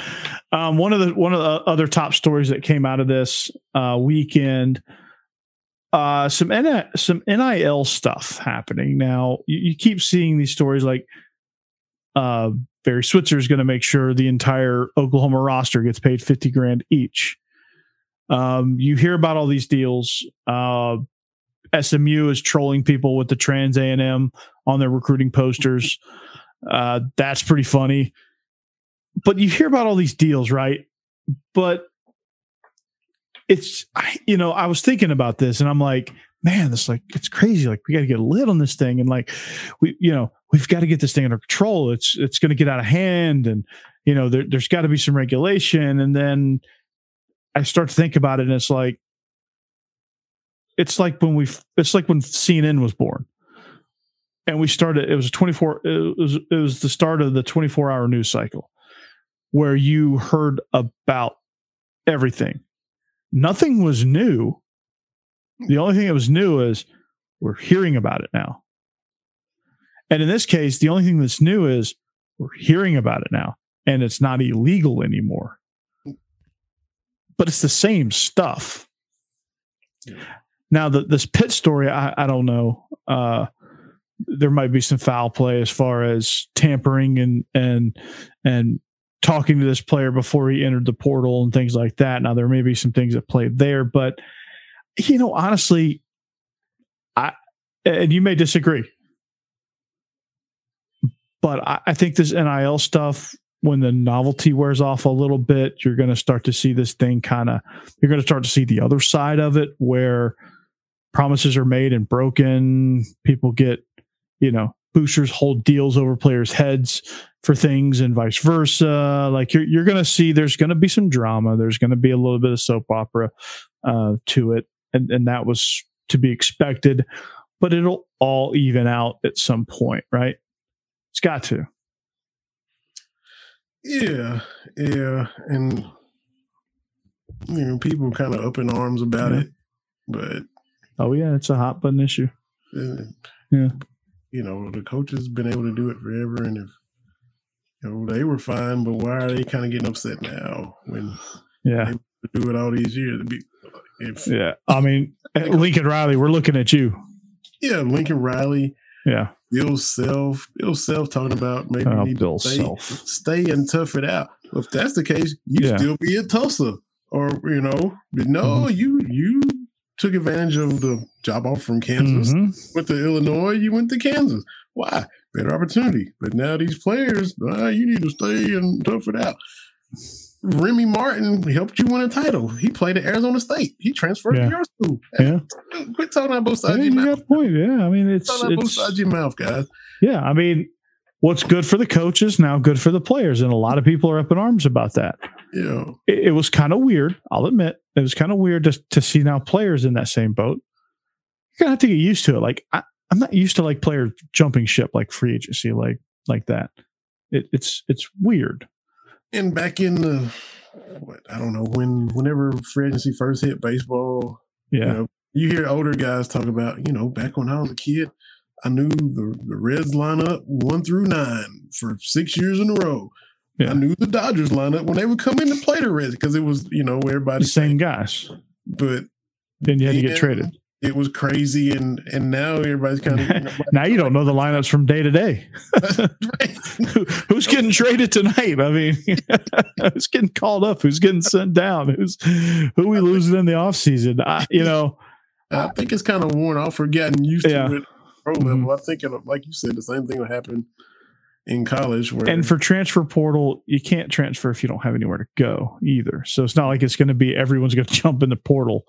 Speaker 1: um, one of the one of the other top stories that came out of this uh, weekend, uh, some N- some NIL stuff happening. Now you, you keep seeing these stories like uh, Barry Switzer is going to make sure the entire Oklahoma roster gets paid fifty grand each. Um, you hear about all these deals. Uh, SMU is trolling people with the trans A and M on their recruiting posters. Uh, that's pretty funny. But you hear about all these deals, right? But it's, you know, I was thinking about this and I'm like, man, this like, it's crazy. Like, we got to get a lid on this thing. And like, we, you know, we've got to get this thing under control. It's, it's going to get out of hand. And, you know, there, there's got to be some regulation. And then I start to think about it and it's like, it's like when we, it's like when CNN was born. And we started it was a 24 it was it was the start of the 24 hour news cycle where you heard about everything. Nothing was new. The only thing that was new is we're hearing about it now. And in this case the only thing that's new is we're hearing about it now and it's not illegal anymore. But it's the same stuff now the, this pit story I, I don't know uh there might be some foul play as far as tampering and and and talking to this player before he entered the portal and things like that. Now there may be some things that played there, but you know, honestly, I and you may disagree, but I, I think this NIL stuff, when the novelty wears off a little bit, you're going to start to see this thing kind of. You're going to start to see the other side of it, where promises are made and broken. People get, you know, boosters hold deals over players' heads for things and vice versa. Like you're you're gonna see there's gonna be some drama. There's gonna be a little bit of soap opera uh, to it, and and that was to be expected. But it'll all even out at some point, right? It's got to.
Speaker 2: Yeah, yeah, and you know, people kind of up in arms about
Speaker 1: Yeah.
Speaker 2: it, but
Speaker 1: Oh yeah, it's a hot button issue. Yeah.
Speaker 2: you know, the coaches been able to do it forever, and if you know they were fine, but why are they kind of getting upset now when
Speaker 1: Yeah,
Speaker 2: they do it all these years? Be- If
Speaker 1: yeah. I mean, Lincoln Riley, we're looking at you.
Speaker 2: yeah, Lincoln Riley,
Speaker 1: Yeah,
Speaker 2: Bill Self, Bill Self talking about maybe
Speaker 1: Oh,
Speaker 2: need
Speaker 1: Bill
Speaker 2: to stay,
Speaker 1: Self.
Speaker 2: stay and tough it out. If that's the case, you
Speaker 1: Yeah.
Speaker 2: still be at Tulsa, or you know, but no,
Speaker 1: Mm-hmm.
Speaker 2: you you took advantage of the job offer from Kansas.
Speaker 1: Mhm.
Speaker 2: Went to Illinois, you went to Kansas. Why? Better opportunity. But now these players, ah, you need to stay and tough it out. Remy Martin helped you win a title. He played at Arizona State. He transferred
Speaker 1: Yeah.
Speaker 2: to your school.
Speaker 1: Yeah.
Speaker 2: Quit talking out both
Speaker 1: Yeah,
Speaker 2: sides of
Speaker 1: you
Speaker 2: your
Speaker 1: got
Speaker 2: mouth.
Speaker 1: a point. Yeah, I mean, it's,
Speaker 2: out both
Speaker 1: it's
Speaker 2: sides of your mouth, guys.
Speaker 1: yeah. I mean, what's good for the coaches now good for the players, and a lot of people are up in arms about that.
Speaker 2: Yeah.
Speaker 1: It, it was kind of weird. I'll admit, it was kind of weird to to see now players in that same boat. You're gonna have to get used to it. Like I, I'm not used to like players jumping ship like free agency, like like that. It, it's it's weird.
Speaker 2: And back in the what I don't know when whenever free agency first hit baseball,
Speaker 1: Yeah,
Speaker 2: you know, you hear older guys talk about, you know, back when I was a kid, I knew the, the Reds lineup one through nine for six years in a row.
Speaker 1: Yeah.
Speaker 2: I knew the Dodgers lineup when they would come in to play the Reds because it was, you know, everybody
Speaker 1: the same guys.
Speaker 2: But
Speaker 1: Then you had to get traded.
Speaker 2: it was crazy, and and now everybody's kind of
Speaker 1: Now you don't know the lineups from day to day. Who- Who's getting traded tonight? I mean, who's getting called up? Who's getting sent down? Who's who we losing in the offseason? I, you know,
Speaker 2: I think it's kind of worn off or getting used
Speaker 1: Yeah.
Speaker 2: to it. Pro level, mm-hmm. I think, like you said, the same thing will happen in college. Where
Speaker 1: and for transfer portal, you can't transfer if you don't have anywhere to go either. So it's not like it's going to be everyone's going to jump in the portal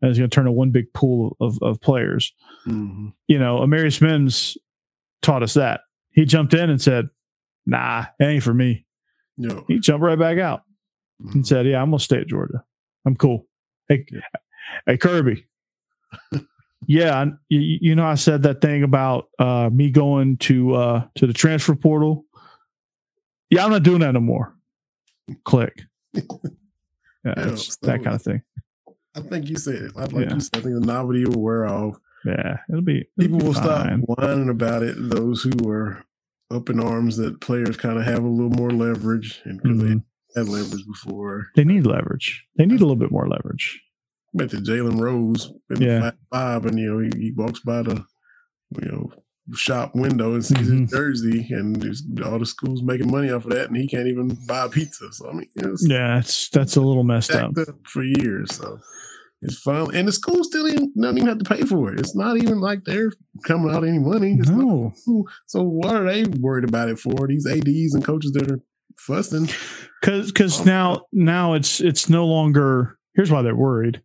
Speaker 1: and it's going to turn to one big pool of, of players.
Speaker 2: Mhm.
Speaker 1: You know, Amarius Mims taught us that. He jumped in and said, "Nah, it ain't for me."
Speaker 2: No.
Speaker 1: He jumped right back out. and said, "Yeah, I'm gonna stay at Georgia. I'm cool." Hey, hey Kirby. yeah, you, you know I said that thing about uh, me going to uh, to the transfer portal. Yeah, I'm not doing that no more. Click. Yeah,
Speaker 2: Yeah, so-
Speaker 1: that kind of thing.
Speaker 2: I think you said it. Like
Speaker 1: Yeah.
Speaker 2: you said, I think the novelty will wear off.
Speaker 1: Yeah, it'll be it'll
Speaker 2: People
Speaker 1: be
Speaker 2: will stop whining about it. Those who are up in arms that players kind of have a little more leverage, and
Speaker 1: Mhm.
Speaker 2: they had leverage before.
Speaker 1: They need leverage. They need a little bit more leverage.
Speaker 2: Bet to Jalen Rose in
Speaker 1: Yeah.
Speaker 2: the five, and you know he, he walks by the you know shop window and sees
Speaker 1: Mhm.
Speaker 2: his jersey, and there's all the schools making money off of that, and he can't even buy a pizza. So I mean, it's
Speaker 1: Yeah, it's that's a little messed up.
Speaker 2: up for years. So it's fun, and the school still even doesn't even have to pay for it. It's not even like they're coming out any money. It's not-
Speaker 1: No,
Speaker 2: so what are they worried about it for? These ads and coaches that are fussing.
Speaker 1: because because now now it's it's no longer here's why they're worried.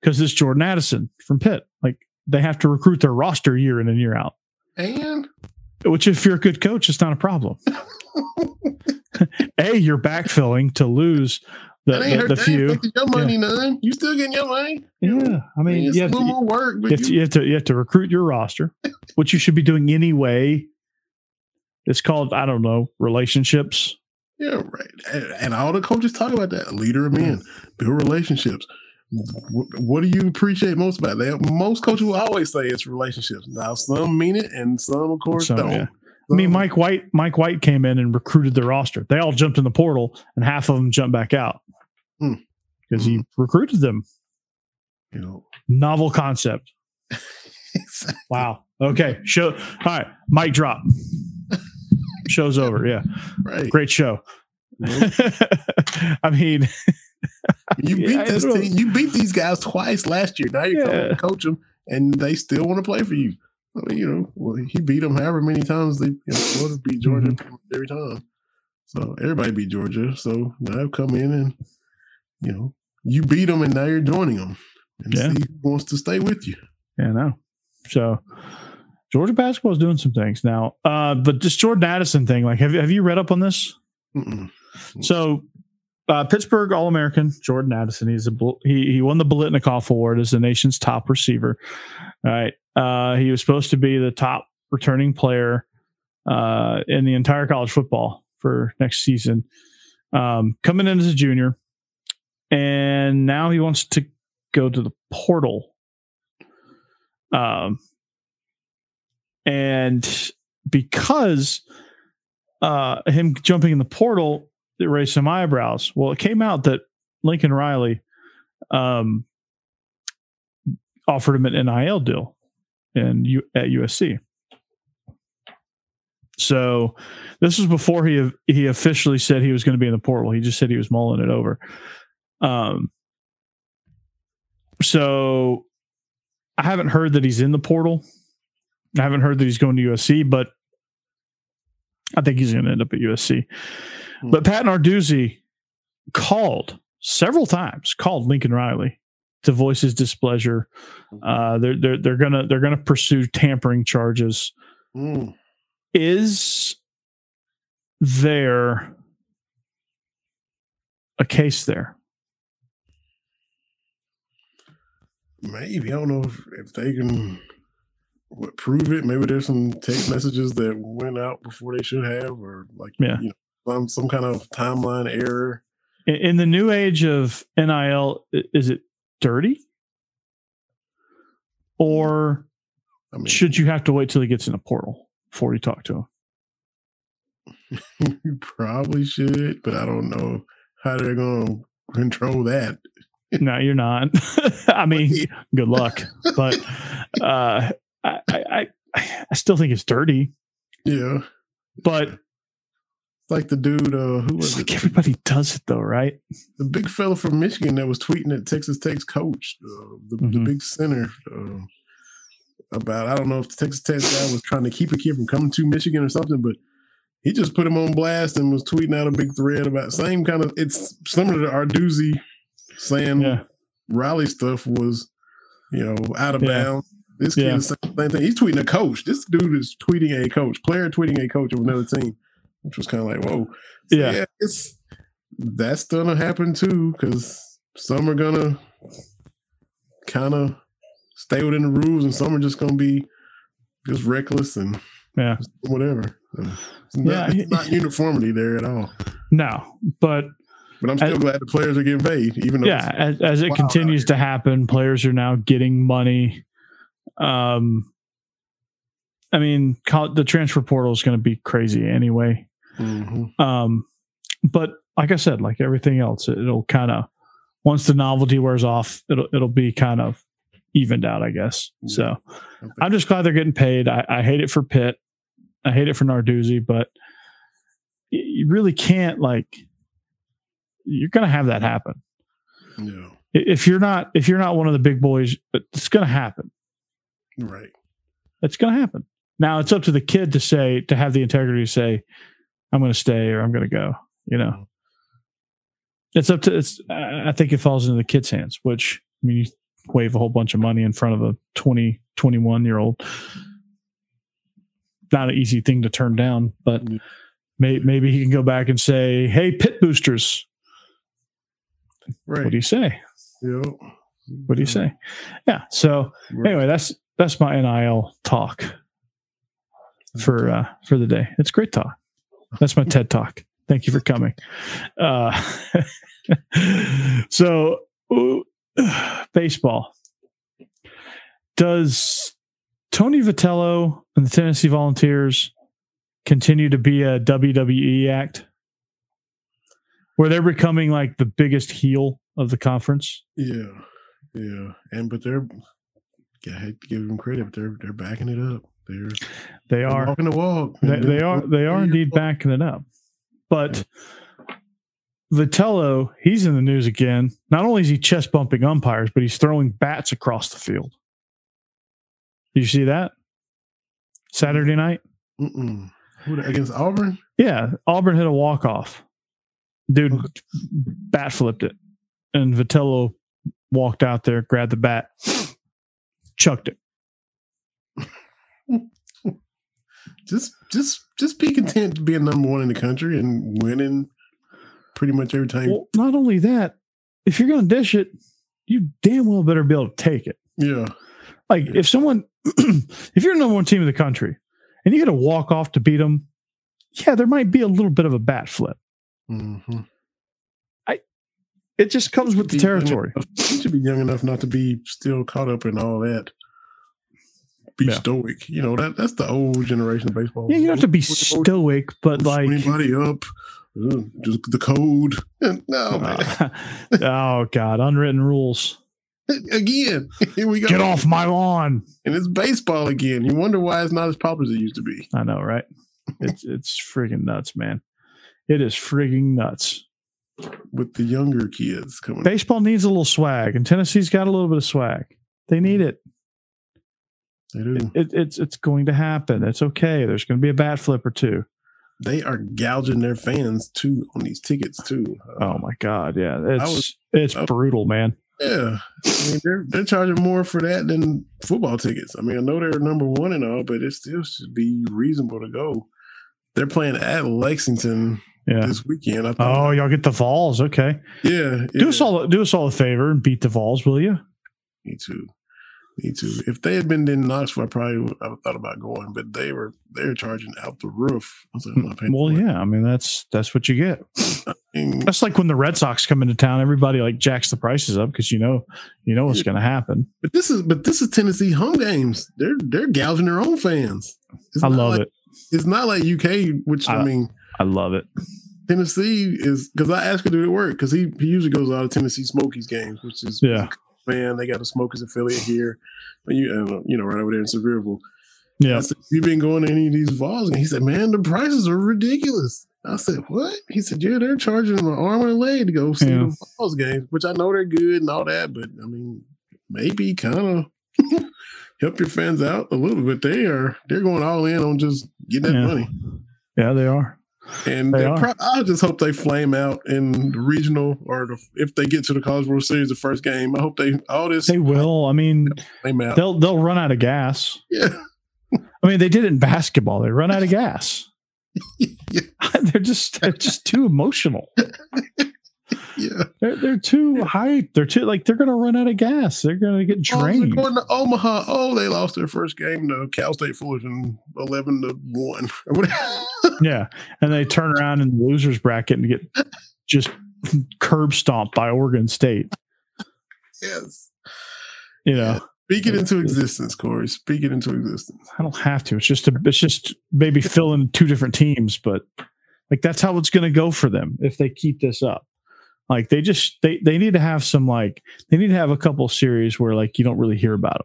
Speaker 1: Because it's Jordan Addison from Pitt. Like they have to recruit their roster year in and year out.
Speaker 2: And?
Speaker 1: Which if you're a good coach it's not a problem. A you're backfilling to lose the the, the few.
Speaker 2: Your money none. You still getting your money.
Speaker 1: yeah I mean
Speaker 2: it's
Speaker 1: you have, to,
Speaker 2: little
Speaker 1: you,
Speaker 2: more work, but
Speaker 1: have to,
Speaker 2: you,
Speaker 1: you have to you have to recruit your roster which you should be doing anyway. It's called I don't know relationships
Speaker 2: yeah, right. And, and all the coaches talk about that. Leader of men, build relationships. What, what do you appreciate most about that? Most coaches will always say it's relationships. Now, some mean it, and some, of course,
Speaker 1: Some,
Speaker 2: don't.
Speaker 1: yeah. I mean, Mike White. Mike White came in and recruited the roster. They all jumped in the portal, and half of them jumped back out
Speaker 2: Hmm.
Speaker 1: because he recruited them.
Speaker 2: you know,
Speaker 1: Novel concept. Wow. Okay. Show. All right. Mic drop. Show's over. Yeah.
Speaker 2: right.
Speaker 1: Great show.
Speaker 2: You,
Speaker 1: I mean,
Speaker 2: you beat
Speaker 1: I
Speaker 2: this team. You beat these guys twice last year. Now you're coming
Speaker 1: Yeah.
Speaker 2: to coach them, and they still want to play for you. I mean, you know, well, he beat them however many times they you know, Florida beat Georgia
Speaker 1: Mm-hmm.
Speaker 2: every time. So everybody beat Georgia. So now I've come in and you know you beat them, and now you're joining them, and
Speaker 1: Yeah.
Speaker 2: see who wants to stay with you.
Speaker 1: Yeah, no. So Georgia basketball is doing some things now. Uh, but this Jordan Addison thing, like, have have you read up on this?
Speaker 2: Mm-mm.
Speaker 1: So uh, Pittsburgh All American Jordan Addison. He's a he he won the Biletnikoff Award as the nation's top receiver. All right, uh, he was supposed to be the top returning player uh, in the entire college football for next season. Um, coming in as a junior, and now he wants to go to the portal. Um, and because uh, him jumping in the portal it raised some eyebrows. Well, it came out that Lincoln Riley um, offered him an NIL deal in U- at USC. So this was before he he officially said he was going to be in the portal. He just said he was mulling it over. Um, so I haven't heard that he's in the portal. I haven't heard that he's going to USC, but I think he's going to end up at USC. But Pat Narduzzi called several times, called Lincoln Riley to voice his displeasure. Uh, they're they're they're gonna they're gonna pursue tampering charges.
Speaker 2: Mm.
Speaker 1: Is there a case there?
Speaker 2: Maybe I don't know if, if they can what, prove it. Maybe there's some text messages that went out before they should have, or like
Speaker 1: Yeah.
Speaker 2: you know, some some kind of timeline error.
Speaker 1: In, in the new age of NIL, is it dirty, or
Speaker 2: I mean,
Speaker 1: should you have to wait till he gets in a portal before you talk to him?
Speaker 2: you probably should, but I don't know how they're going to control that.
Speaker 1: no, you're not. I mean, good luck. But uh, I, I, I still think it's dirty.
Speaker 2: Yeah,
Speaker 1: But
Speaker 2: it's like the dude uh, who
Speaker 1: it's
Speaker 2: was
Speaker 1: like
Speaker 2: it?
Speaker 1: everybody does it, though, right?
Speaker 2: the big fella from Michigan that was tweeting at Texas Tech's coach, uh, the, the
Speaker 1: Mhm.
Speaker 2: big center, uh, about I don't know if the Texas Tech guy was trying to keep a kid from coming to Michigan or something, but he just put him on blast and was tweeting out a big thread about same kind of. It's similar to Narduzzi saying
Speaker 1: Yeah,
Speaker 2: Riley stuff was, you know, out of
Speaker 1: Yeah.
Speaker 2: bounds. This kid
Speaker 1: Yeah.
Speaker 2: is saying the same thing. He's tweeting a coach. This dude is tweeting a coach, player tweeting a coach of another team, which was kind of like, whoa. So,
Speaker 1: Yeah.
Speaker 2: it's that's gonna happen too because some are gonna kind of stay within the rules, and some are just gonna be just reckless and
Speaker 1: yeah.
Speaker 2: whatever. It's not,
Speaker 1: Yeah.
Speaker 2: it's not uniformity there at all.
Speaker 1: No, but
Speaker 2: But I'm still
Speaker 1: I-
Speaker 2: glad the players are getting paid, even though
Speaker 1: yeah, as, as it continues to happen, players are now getting money. Um, I mean, the transfer portal is going to be crazy anyway.
Speaker 2: Mhm.
Speaker 1: Um, but like I said, like everything else, it, will kind of once the novelty wears off, it'll it'll be kind of evened out, I guess.
Speaker 2: Yeah.
Speaker 1: So
Speaker 2: I think-
Speaker 1: I'm just glad they're getting paid. I, I hate it for Pitt. I hate it for Narduzzi, but you really can't like. You're going to have that happen
Speaker 2: yeah,
Speaker 1: if you're not if you're not one of the big boys. It's going to happen.
Speaker 2: Right.
Speaker 1: It's going to happen. Now it's up to the kid to say to have the integrity to say, "I'm going to stay" or "I'm going to go." You know, mm-hmm. it's up to it's. I think it falls into the kid's hands. Which I mean, you wave a whole bunch of money in front of a 20, 21 year old. Not an easy thing to turn down, but
Speaker 2: Yeah.
Speaker 1: may, maybe he can go back and say, "Hey, pit boosters,
Speaker 2: Right.
Speaker 1: what do you say?
Speaker 2: Yeah.
Speaker 1: What do you say?" Yeah. So anyway, that's that's my NIL talk for uh, for the day. It's great talk. That's my TED talk. Thank you for coming. Uh, so, ooh, baseball. Does Tony Vitello and the Tennessee Volunteers continue to be a WWE act, where they're becoming like the biggest heel of the conference?
Speaker 2: Yeah, yeah, and but they're I hate to give them credit, but they're they're backing it up. They're,
Speaker 1: They
Speaker 2: they're
Speaker 1: are.
Speaker 2: walking the walk.
Speaker 1: They, they are they are indeed backing it up. But Vitello, he's in the news again. Not only is he chest bumping umpires, but he's throwing bats across the field. Did you see that? Saturday night?
Speaker 2: Mm-mm. Against Auburn.
Speaker 1: Yeah. Auburn hit a walk off. Dude bat flipped it. And Vitello walked out there, grabbed the bat, chucked it
Speaker 2: just just just be content to be a number one in the country and winning pretty much every time.
Speaker 1: Well, not only that, if you're going to dish it, you damn well better be able to take it.
Speaker 2: yeah,
Speaker 1: Like if someone, if you're the number one team in the country and you got to walk off to beat them, yeah, there might be a little bit of a bat flip.
Speaker 2: hmm
Speaker 1: It just comes with the territory.
Speaker 2: You should be young enough not to be still caught up in all that. Be
Speaker 1: Yeah.
Speaker 2: stoic. You know that that's the old generation of baseball.
Speaker 1: Yeah, you don't have to be stoic, but like,
Speaker 2: anybody up. Just the code. No man.
Speaker 1: oh god, unwritten rules.
Speaker 2: Again, here we go.
Speaker 1: Get off my lawn.
Speaker 2: And it's baseball again. You wonder why it's not as popular as it used to be.
Speaker 1: I know, right? It's it's friggin' nuts, man. It is frigging nuts.
Speaker 2: With the younger kids coming.
Speaker 1: Baseball needs a little swag, and Tennessee's got a little bit of swag. They need it.
Speaker 2: They do.
Speaker 1: it it's it's going to happen. It's okay. There's going to be a bat flip or two.
Speaker 2: They are gouging their fans too on these tickets too. Uh,
Speaker 1: Oh my god, yeah, it's
Speaker 2: was-
Speaker 1: it's
Speaker 2: I-
Speaker 1: brutal, man.
Speaker 2: Yeah, I mean they're they're charging more for that than football tickets. I mean I know they're number one and all, but it still should be reasonable to go. They're playing at Lexington
Speaker 1: Yeah.
Speaker 2: this weekend. I
Speaker 1: Oh, y'all get the Vols. Okay,
Speaker 2: yeah,
Speaker 1: do us all do us all a favor and beat the Vols, will you?
Speaker 2: Me too. Me too. If they had been in Knoxville, I probably would have thought about going, but they were they were charging out the roof. I was like, I'm not paying
Speaker 1: Well,
Speaker 2: it.
Speaker 1: yeah. I mean, that's that's what you get.
Speaker 2: And
Speaker 1: That's like when the Red Sox come into town. Everybody like jacks the prices up because you know you know what's going to happen.
Speaker 2: But this is but this is Tennessee home games. They're they're gouging their own fans. It's
Speaker 1: I love
Speaker 2: like,
Speaker 1: it.
Speaker 2: It's not like UK, which I,
Speaker 1: I-
Speaker 2: mean,
Speaker 1: I love it.
Speaker 2: Tennessee is because I asked him to do it work because he, he usually goes all the Tennessee Smokies games, which is
Speaker 1: Yeah.
Speaker 2: man. They got a Smokies affiliate here, but you uh, you know right over there in Sevierville.
Speaker 1: Yeah.
Speaker 2: I said, you been going to any of these Vols? And he said, man, the prices are ridiculous. I said, what? He said, yeah, they're charging an arm and a leg to go see
Speaker 1: Yeah.
Speaker 2: the Vols games, which I know they're good and all that, but I mean, maybe kind of help your fans out a little bit. They are they're going all in on just getting that
Speaker 1: Yeah.
Speaker 2: money.
Speaker 1: Yeah, they are.
Speaker 2: And pro- I just hope they flame out in the regional or the, if they get to the College World Series the first game. I hope they all this
Speaker 1: They will. I mean,
Speaker 2: out.
Speaker 1: they'll they'll run out of gas.
Speaker 2: Yeah.
Speaker 1: I mean, they did it in basketball. They run out of gas.
Speaker 2: Yeah.
Speaker 1: they're just they're just too emotional.
Speaker 2: Yeah.
Speaker 1: They're they're too high. They're too like they're gonna run out of gas. They're gonna get
Speaker 2: Oh,
Speaker 1: drained.
Speaker 2: going to Omaha. Oh, they lost their first game to Cal State Fullerton, eleven to one.
Speaker 1: Yeah, and they turn around in the losers bracket and get just curb stomped by Oregon State.
Speaker 2: yes.
Speaker 1: You know,
Speaker 2: Speak it into existence, Corey. Speak it into existence.
Speaker 1: I don't have to. It's just a, it's just maybe fill in two different teams, but like that's how it's going to go for them if they keep this up. Like they just they they need to have some like they need to have a couple series where like you don't really hear about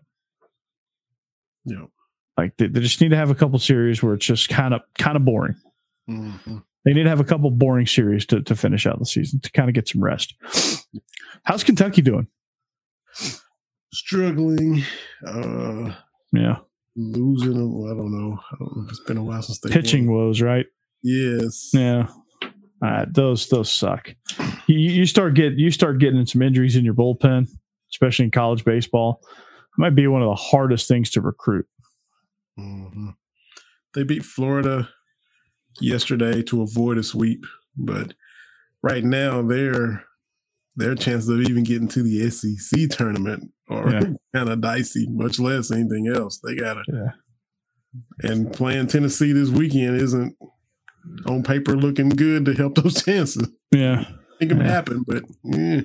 Speaker 1: them.
Speaker 2: Yeah.
Speaker 1: Like they, they just need to have a couple series where it's just kind of kind of boring.
Speaker 2: hmm
Speaker 1: They need to have a couple boring series to to finish out the season to kind of get some rest. How's Kentucky doing?
Speaker 2: Struggling. Uh
Speaker 1: Yeah,
Speaker 2: losing them. I don't know. I don't know it's been a while since they
Speaker 1: pitching
Speaker 2: won.
Speaker 1: woes, right?
Speaker 2: Yes.
Speaker 1: Yeah. Uh, those those suck. You, you start get you start getting some injuries in your bullpen, especially in college baseball. It might be one of the hardest things to recruit.
Speaker 2: hmm They beat Florida yesterday to avoid a sweep, but right now their their chances of even getting to the SEC tournament are
Speaker 1: Yeah.
Speaker 2: kind of dicey. Much less anything else. They got to
Speaker 1: Yeah.
Speaker 2: and playing Tennessee this weekend isn't on paper looking good to help those chances.
Speaker 1: Yeah,
Speaker 2: It can
Speaker 1: Yeah.
Speaker 2: happen, but eh,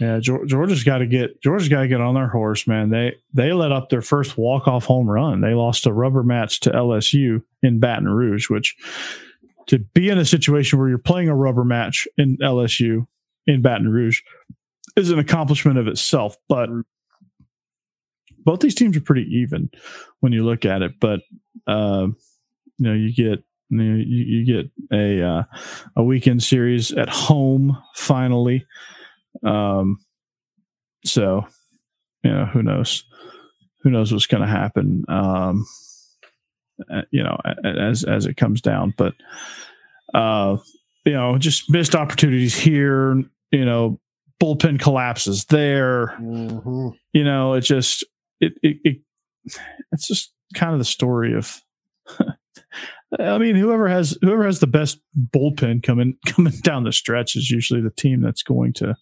Speaker 1: yeah. Geor- Georgia's got to get Georgia's got to get on their horse, man. They they let up their first walk off home run. They lost a rubber match to LSU in Baton Rouge, which to be in a situation where you're playing a rubber match in LSU in Baton Rouge is an accomplishment of itself. But both these teams are pretty even when you look at it. But uh, you know, you get you, you, get a uh, a weekend series at home finally. Um, so you know, who knows? Who knows what's going to happen? Um, uh, you know, as as it comes down, but uh, you know, just missed opportunities here. You know, bullpen collapses there
Speaker 2: mhm.
Speaker 1: you know it just it, it, it it's just kind of the story of. I mean, whoever has whoever has the best bullpen coming coming down the stretch is usually the team that's going to,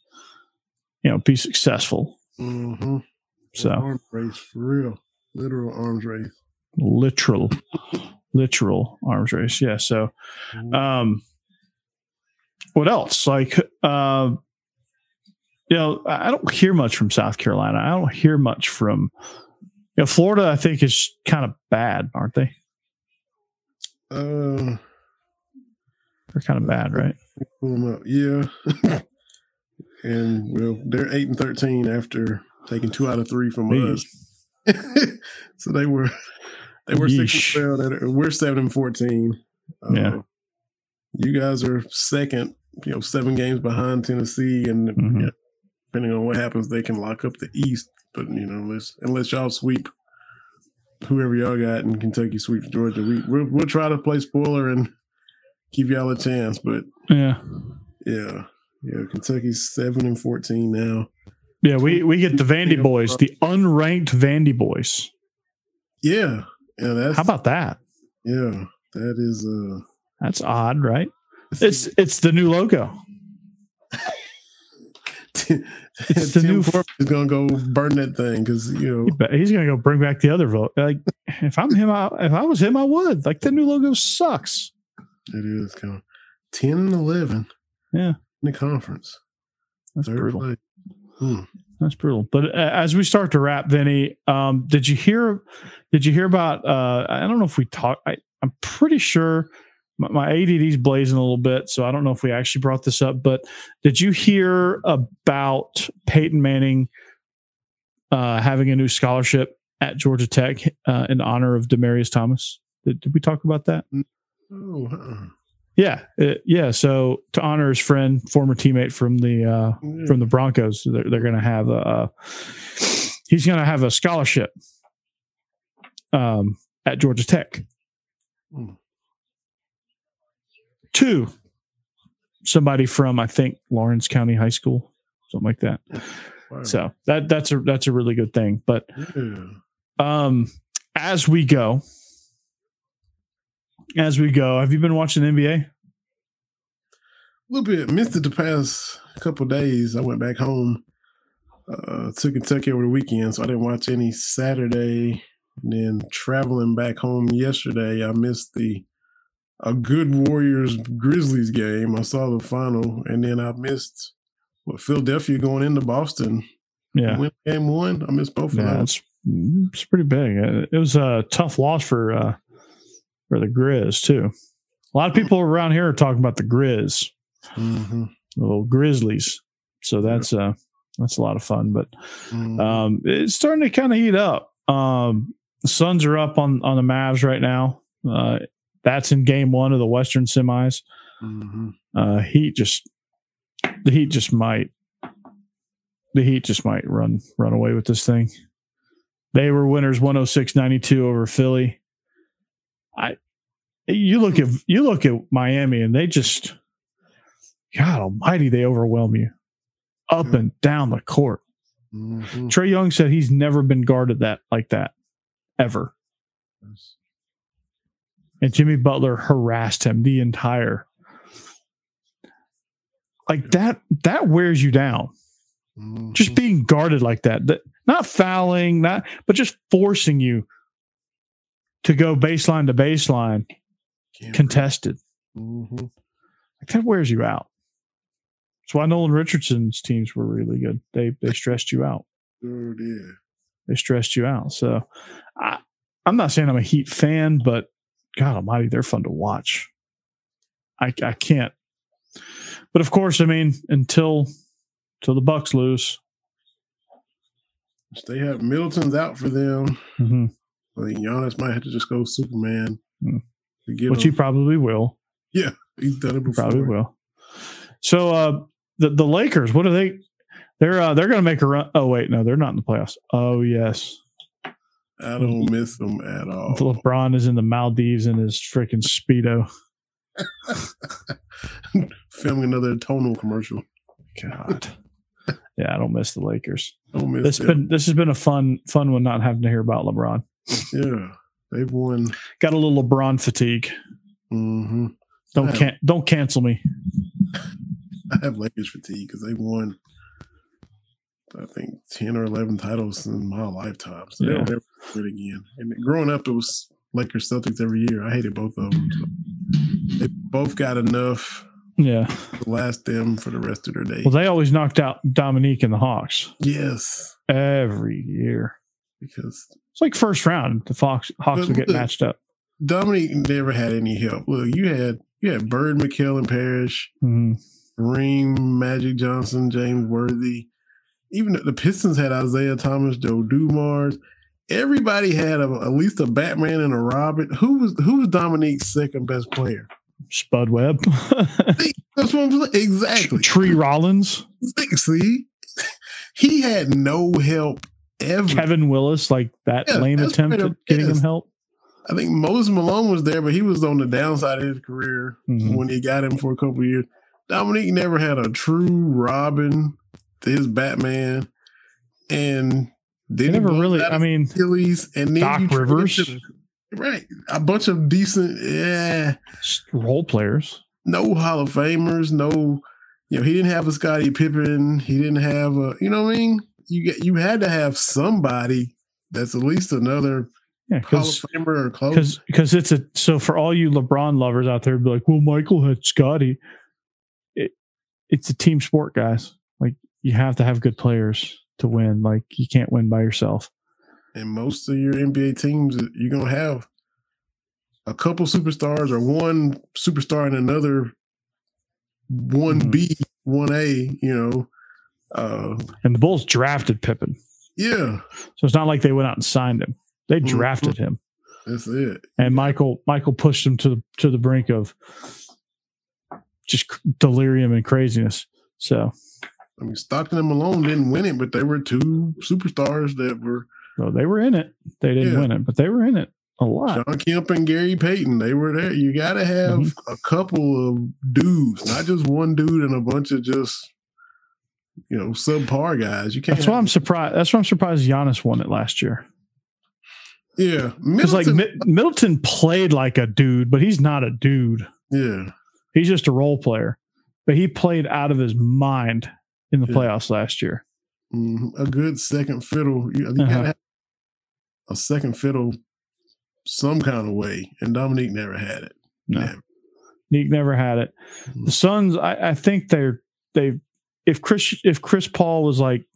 Speaker 1: you know, be successful.
Speaker 2: Mm-hmm.
Speaker 1: So
Speaker 2: arms race for real, literal arms race.
Speaker 1: literal, literal arms race. Yeah. So, um, what else? Like, uh, you know, I I don't hear much from South Carolina. I don't hear much from, you know, Florida. I think is kind of bad, aren't they?
Speaker 2: Uh,
Speaker 1: They're kind of bad, right?
Speaker 2: pull them up. Yeah. and well, they're eight and thirteen after taking two out of three from us. so they were they were six
Speaker 1: Yeesh.
Speaker 2: and twelve. We're seven and fourteen. Uh,
Speaker 1: Yeah.
Speaker 2: You guys are second. You know, seven games behind Tennessee, and
Speaker 1: Mhm.
Speaker 2: yeah, depending on what happens, they can lock up the East. But you know, unless unless y'all sweep whoever y'all got in Kentucky sweeps Georgia, we we'll, we'll try to play spoiler and give y'all a chance. But
Speaker 1: Yeah.
Speaker 2: yeah, yeah, Kentucky's seven and fourteen now.
Speaker 1: Yeah. We, we get the Vandy boys, the unranked Vandy boys.
Speaker 2: Yeah, yeah, that's
Speaker 1: How about that?
Speaker 2: yeah, that is uh,
Speaker 1: That's odd, right? It's, it's the new logo.
Speaker 2: it's
Speaker 1: the new-
Speaker 2: Corbin is gonna go burn that thing because you know
Speaker 1: He He's gonna go bring back the other vote. Like if I'm him, I, if I was him, I would. Like the new logo sucks.
Speaker 2: it is kind of ten and eleven.
Speaker 1: Yeah.
Speaker 2: in the conference.
Speaker 1: That's
Speaker 2: Third
Speaker 1: brutal.
Speaker 2: Hmm.
Speaker 1: That's brutal. But uh, as we start to wrap, Vinny, um, did you hear? Did you hear about? Uh, I don't know if we talked. I'm pretty sure my, my ADD's blazing a little bit, so I don't know if we actually brought this up. But did you hear about Peyton Manning uh, having a new scholarship at Georgia Tech uh, in honor of Demaryius Thomas? Did, did we talk about that?
Speaker 2: Oh, uh-uh.
Speaker 1: Yeah, uh, yeah. So to honor his friend, former teammate from the uh,
Speaker 2: Yeah.
Speaker 1: from the Broncos, they're, they're going to have a uh, he's going to have a scholarship um, at Georgia Tech
Speaker 2: Hmm.
Speaker 1: To somebody from I think Laurens County High School, something like that.
Speaker 2: Wow.
Speaker 1: So that that's a that's a really good thing. But um, as we go, as we go, have you been watching the NBA?
Speaker 2: a little bit missed it the past couple days. I went back home uh, to Kentucky over the weekend, so I didn't watch any Saturday. And then traveling back home yesterday, I missed the a good Warriors Grizzlies game. I saw the final, and then I missed what Philadelphia going into Boston.
Speaker 1: Yeah,
Speaker 2: Win game one. I missed both of
Speaker 1: Yeah,
Speaker 2: those.
Speaker 1: it's it's pretty big. Uh, It was a tough loss for uh, for the Grizz too. A lot of people around here are talking about the Grizz,
Speaker 2: hmm
Speaker 1: the little Grizzlies. So that's uh that's a lot of fun. But
Speaker 2: hmm
Speaker 1: um, it's starting to kind of heat up. Um, the Suns are up on on the Mavs right now. Uh, that's in Game One of the Western semis.
Speaker 2: hmm
Speaker 1: Uh, Heat just the Heat just might the Heat just might run run away with this thing. They were winners 106-92 over Philly. I you look at you look at Miami and they just God almighty they overwhelm you up
Speaker 2: Yeah.
Speaker 1: and down the court.
Speaker 2: hmm
Speaker 1: Trae Young said he's never been guarded that like that ever. And Jimmy Butler harassed him the entire like that that wears you down.
Speaker 2: Mm-hmm.
Speaker 1: Just being guarded like that. That not fouling, not but just forcing you to go baseline to baseline contested.
Speaker 2: hmm
Speaker 1: Like that wears you out. That's why Nolan Richardson's teams were really good. They they stressed you out.
Speaker 2: Sure did.
Speaker 1: They stressed you out. So I I'm not saying I'm a Heat fan, but God Almighty, they're fun to watch. I I can't. But of course, I mean, until until the Bucks lose,
Speaker 2: They have Middleton's out for them.
Speaker 1: mhm,
Speaker 2: I think Giannis might have to just go Superman
Speaker 1: Hmm.
Speaker 2: to get
Speaker 1: which he probably will.
Speaker 2: Yeah, he's done it before.
Speaker 1: Probably will. So uh the the Lakers, what are they? They're uh, they're going to make a run. Oh wait, no, they're not in the playoffs. Oh yes,
Speaker 2: I don't miss them at all.
Speaker 1: LeBron is in the Maldives in his freaking speedo.
Speaker 2: Filming another Tonal commercial.
Speaker 1: God, yeah, I don't miss the Lakers.
Speaker 2: Don't miss
Speaker 1: This
Speaker 2: them.
Speaker 1: been this has been a fun fun one not having to hear about LeBron.
Speaker 2: yeah. They've won.
Speaker 1: Got a little LeBron fatigue.
Speaker 2: hmm
Speaker 1: Don't can don't cancel me.
Speaker 2: I have Lakers fatigue because they've won, I think, 10 or 11 titles in my lifetime. So
Speaker 1: Yeah.
Speaker 2: they'll never it again. And growing up, it was Lakers Celtics every year. I hated both of them. So they both got enough
Speaker 1: Yeah.
Speaker 2: to last them for the rest of their day.
Speaker 1: Well, they always knocked out Dominique and the Hawks
Speaker 2: yes,
Speaker 1: every year.
Speaker 2: because
Speaker 1: It's like first round. The Fox Hawks would get
Speaker 2: look-
Speaker 1: matched up.
Speaker 2: Dominique never had any help. Look, you had you had Bird, McHale, and Parish,
Speaker 1: mm-hmm.
Speaker 2: Reem, Magic Johnson, James Worthy. Even the- Pistons had Isiah Thomas, Joe Dumars. Everybody had a, at least a Batman and a Robin. Who was who was Dominique's second best player?
Speaker 1: Spud Webb,
Speaker 2: That's what I'm saying. Exactly.
Speaker 1: Tree Rollins,
Speaker 2: See, he had no help ever.
Speaker 1: Kevin Willis, like that
Speaker 2: Yeah,
Speaker 1: lame attempt at getting him help.
Speaker 2: I think Moses Malone was there, but he was on the downside of his career
Speaker 1: Mhm.
Speaker 2: when they got him for a couple of years. Dominique never had a true Robin his Batman, and
Speaker 1: They
Speaker 2: then he
Speaker 1: never really. I mean,
Speaker 2: Achilles, and then
Speaker 1: Doc Rivers.
Speaker 2: to- right? A bunch of decent, yeah,
Speaker 1: role players.
Speaker 2: no Hall of Famers, no. You know, he didn't have a Scottie Pippen. He didn't have a. You know what I mean? You get you had to have somebody that's at least another
Speaker 1: Yeah,
Speaker 2: Hall of
Speaker 1: because
Speaker 2: Famer or close.
Speaker 1: because because it's a so for all you LeBron lovers out there, be like, well, Michael had Scottie. It it's a team sport, guys. Like you have to have good players to win. Like you can't win by yourself.
Speaker 2: and most of your NBA teams, you're gonna have a couple superstars or one superstar and another one B, one A. You know, uh,
Speaker 1: And the Bulls drafted Pippen,
Speaker 2: yeah,
Speaker 1: so it's not like they went out and signed him. They
Speaker 2: Mhm.
Speaker 1: drafted him,
Speaker 2: that's it.
Speaker 1: and Michael Michael pushed him to the to the brink of just delirium and craziness. So,
Speaker 2: I mean, Stockton and Malone didn't win it, but they were two superstars that were
Speaker 1: so they were in it. They didn't
Speaker 2: Yeah.
Speaker 1: win it, but they were in it a lot.
Speaker 2: Shawn Kemp and Gary Payton. They were there. You got to have
Speaker 1: Mm-hmm.
Speaker 2: a couple of dudes, not just one dude and a bunch of just you know subpar guys. You can't.
Speaker 1: That's why I'm surprised. That's why I'm surprised Giannis won it last year.
Speaker 2: Yeah,
Speaker 1: Because like
Speaker 2: Middleton
Speaker 1: played like a dude, but he's not a dude.
Speaker 2: yeah.
Speaker 1: He's just a role player. But he played out of his mind in the
Speaker 2: Yeah.
Speaker 1: playoffs last year.
Speaker 2: Mhm. a good second fiddle. You, you
Speaker 1: Uh-huh.
Speaker 2: a second fiddle some kind of way, and Dominique never had it.
Speaker 1: No,
Speaker 2: Never.
Speaker 1: Neek never had it. The Suns, I, I think they're they. If Chris if Chris Paul was like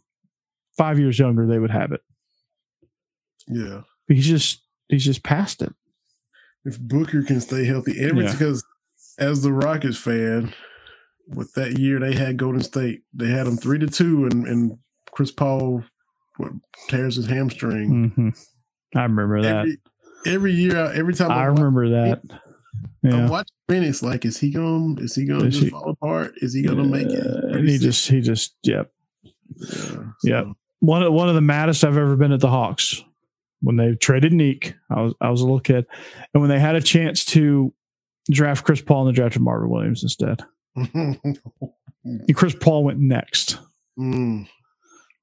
Speaker 1: five years younger, they would have it.
Speaker 2: Yeah.
Speaker 1: But he's just he's just past it.
Speaker 2: If Booker can stay healthy, every
Speaker 1: Yeah.
Speaker 2: because as the Rockets fan, with that year they had Golden State, they had them three to two, and and Chris Paul what, tears his hamstring.
Speaker 1: hmm I remember that.
Speaker 2: Every, every year, every time
Speaker 1: I
Speaker 2: watch-
Speaker 1: remember that.
Speaker 2: I
Speaker 1: Yeah.
Speaker 2: watch minutes, like, is he going? Is he going to just fall apart? Is he going to make it?
Speaker 1: Uh, and he just he just yep.
Speaker 2: yeah,
Speaker 1: Yep. one of one of the maddest I've ever been at the Hawks when they traded Neek. I was I was a little kid, and when they had a chance to draft Chris Paul and they drafted Marvin Williams instead. And Chris Paul went next.
Speaker 2: Mm.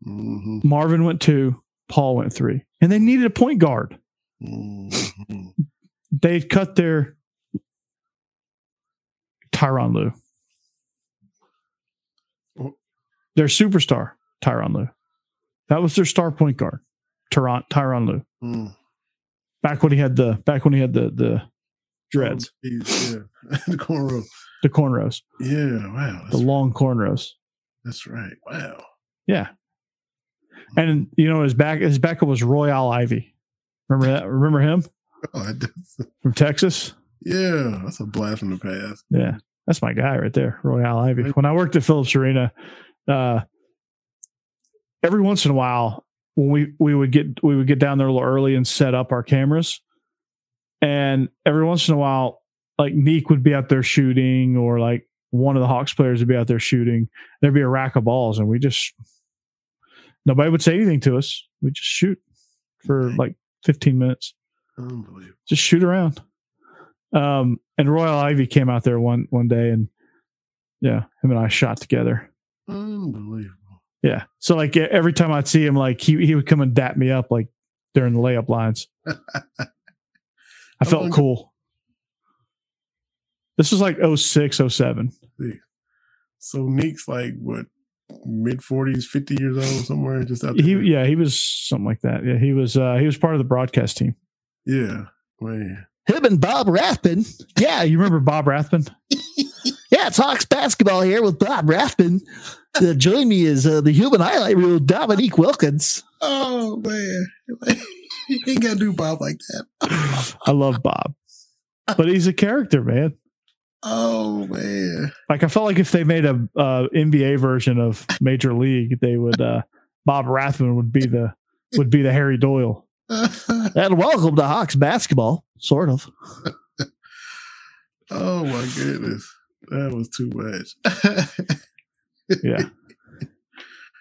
Speaker 2: Mhm.
Speaker 1: Marvin went two. Paul went three, and they needed a point guard.
Speaker 2: Mhm.
Speaker 1: They cut their Tyronn Lue,
Speaker 2: Oh.
Speaker 1: their superstar Tyronn Lue. That was their star point guard, Tyron Tyronn Lue.
Speaker 2: Mm.
Speaker 1: Back when he had the back when he had the the dreads,
Speaker 2: Oh, geez, yeah, the cornrows.
Speaker 1: the cornrows,
Speaker 2: Yeah, wow,
Speaker 1: the long cornrows.
Speaker 2: that's right. Wow.
Speaker 1: Yeah. And you know his back his backup was Royal Ivey. Remember that? Remember him
Speaker 2: Oh,
Speaker 1: from Texas?
Speaker 2: yeah, that's a blast from the past.
Speaker 1: Yeah. That's my guy right there, Royal Ivey. When I worked at Phillips Arena, uh every once in a while when we we would get we would get down there a little early and set up our cameras. And every once in a while, like Neek would be out there shooting, or like one of the Hawks players would be out there shooting. There'd be a rack of balls, and we just nobody would say anything to us. We just shoot for like 15 minutes.
Speaker 2: Unbelievable.
Speaker 1: Just shoot around. Um, and Royal Ivey came out there one one day, and yeah, him and I shot together.
Speaker 2: Unbelievable.
Speaker 1: Yeah. So like every time I'd see him, like he he would come and dap me up like during the layup lines. I felt
Speaker 2: long-
Speaker 1: cool. This was like 06, 07.
Speaker 2: So Nick's like what mid forties, fifty years old, somewhere just out
Speaker 1: He yeah, he was something like that. Yeah, he was uh he was part of the broadcast team.
Speaker 2: yeah, man.
Speaker 1: Him and Bob Rathbun. Yeah, you remember Bob Rathbun? yeah, it's Hawks basketball here with Bob Rathbun. Uh, join me is uh, the human highlight reel, Dominique Wilkins.
Speaker 2: Oh man, he ain't got to do Bob like that.
Speaker 1: I love Bob, but he's a character, man.
Speaker 2: Oh man,
Speaker 1: Like I felt like if they made a uh, NBA version of Major League, they would uh, Bob Rathbun would be the would be the Harry Doyle. And welcome to Hawks basketball, sort of.
Speaker 2: oh my goodness, that was too much.
Speaker 1: Yeah,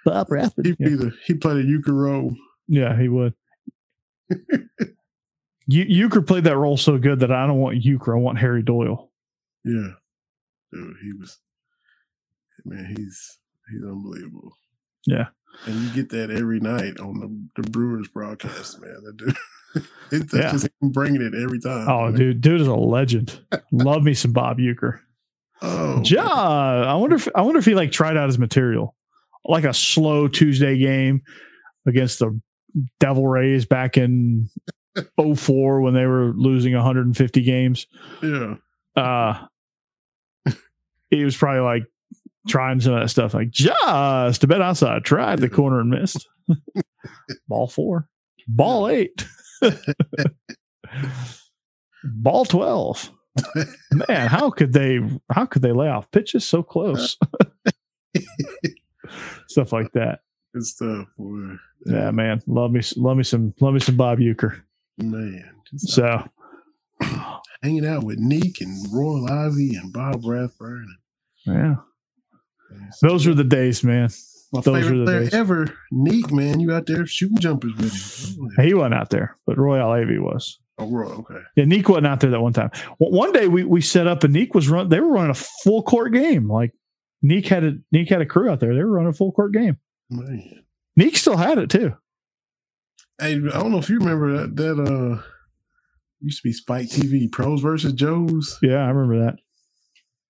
Speaker 1: Bob Rathbun.
Speaker 2: He'd
Speaker 1: Yeah,
Speaker 2: be the he played a Uecker role.
Speaker 1: yeah he would. You Uecker played that role so good that I don't want Uecker. I want Harry Doyle.
Speaker 2: Yeah, dude, he was. Man, he's he's unbelievable.
Speaker 1: Yeah.
Speaker 2: and you get that every night on the, the Brewers broadcast, man. That dude, it's
Speaker 1: Yeah.
Speaker 2: just bringing it every time.
Speaker 1: Oh,
Speaker 2: man.
Speaker 1: dude, dude is a legend. Love me some Bob Uecker.
Speaker 2: Oh,
Speaker 1: Ja, I wonder if I wonder if he like tried out his material, like a slow Tuesday game against the Devil Rays back in 04 when they were losing 150 games.
Speaker 2: yeah.
Speaker 1: Uh, he was probably like trying some of that stuff, like just a bit outside, tried the corner and missed. Ball four, ball eight, ball 12. Man, how could they how could they lay off pitches so close? Stuff like that.
Speaker 2: Good stuff, boy.
Speaker 1: Yeah, man. Love me love me some love me some Bob Uecker.
Speaker 2: man.
Speaker 1: So
Speaker 2: hanging out with Nique and Royal Ivey and Bob Rathbun.
Speaker 1: yeah. Those were the days, man.
Speaker 2: my
Speaker 1: those were
Speaker 2: favorite
Speaker 1: the
Speaker 2: player
Speaker 1: days.
Speaker 2: ever. Nique, man, you out there shooting jumpers with him.
Speaker 1: He wasn't out there, but Royal Ivey was.
Speaker 2: Oh, Roy, okay.
Speaker 1: Yeah, Nique wasn't out there that one time. Well, one day we we set up and Nique was run. They were running a full court game. Like Nique had a Nique had a crew out there. They were running a full court game.
Speaker 2: Man.
Speaker 1: Nique still had it too.
Speaker 2: Hey, I don't know if you remember that that uh used to be Spike TV pros versus Joes.
Speaker 1: Yeah, I remember that.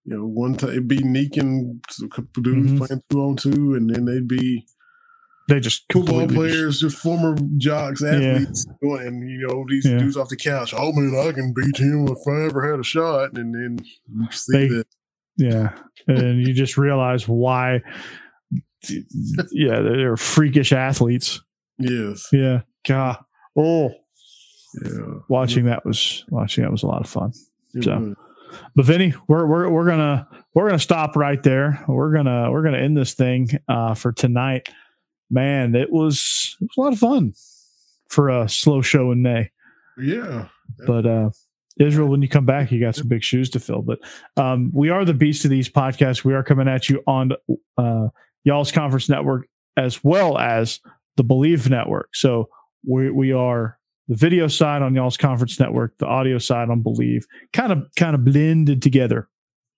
Speaker 2: You know, one time it'd be Nique and a couple dudes
Speaker 1: Mhm.
Speaker 2: playing two on two, and then they'd be
Speaker 1: They just
Speaker 2: football players, just former jocks, athletes, going, and you know these
Speaker 1: Yeah.
Speaker 2: dudes off the couch. Oh man, I can beat him if I ever had a shot, and then you see
Speaker 1: They-
Speaker 2: that.
Speaker 1: Yeah. And you just realize why yeah, they're freakish athletes.
Speaker 2: Yes,
Speaker 1: Yeah. God. Oh,
Speaker 2: yeah.
Speaker 1: watching that was watching that was a lot of fun.
Speaker 2: It
Speaker 1: So.
Speaker 2: was.
Speaker 1: But Vinny, we're we're we're gonna we're gonna stop right there. We're gonna we're gonna end this thing uh, for tonight. Man, it was it was a lot of fun for a slow show in May.
Speaker 2: yeah,
Speaker 1: But uh, Israel, when you come back, you got some big shoes to fill. But um, we are the beast of these podcasts. We are coming at you on uh, y'all's conference network as well as the Bleav network. So we we are the video side on y'all's conference network, the audio side on Bleav, kind of kind of blended together,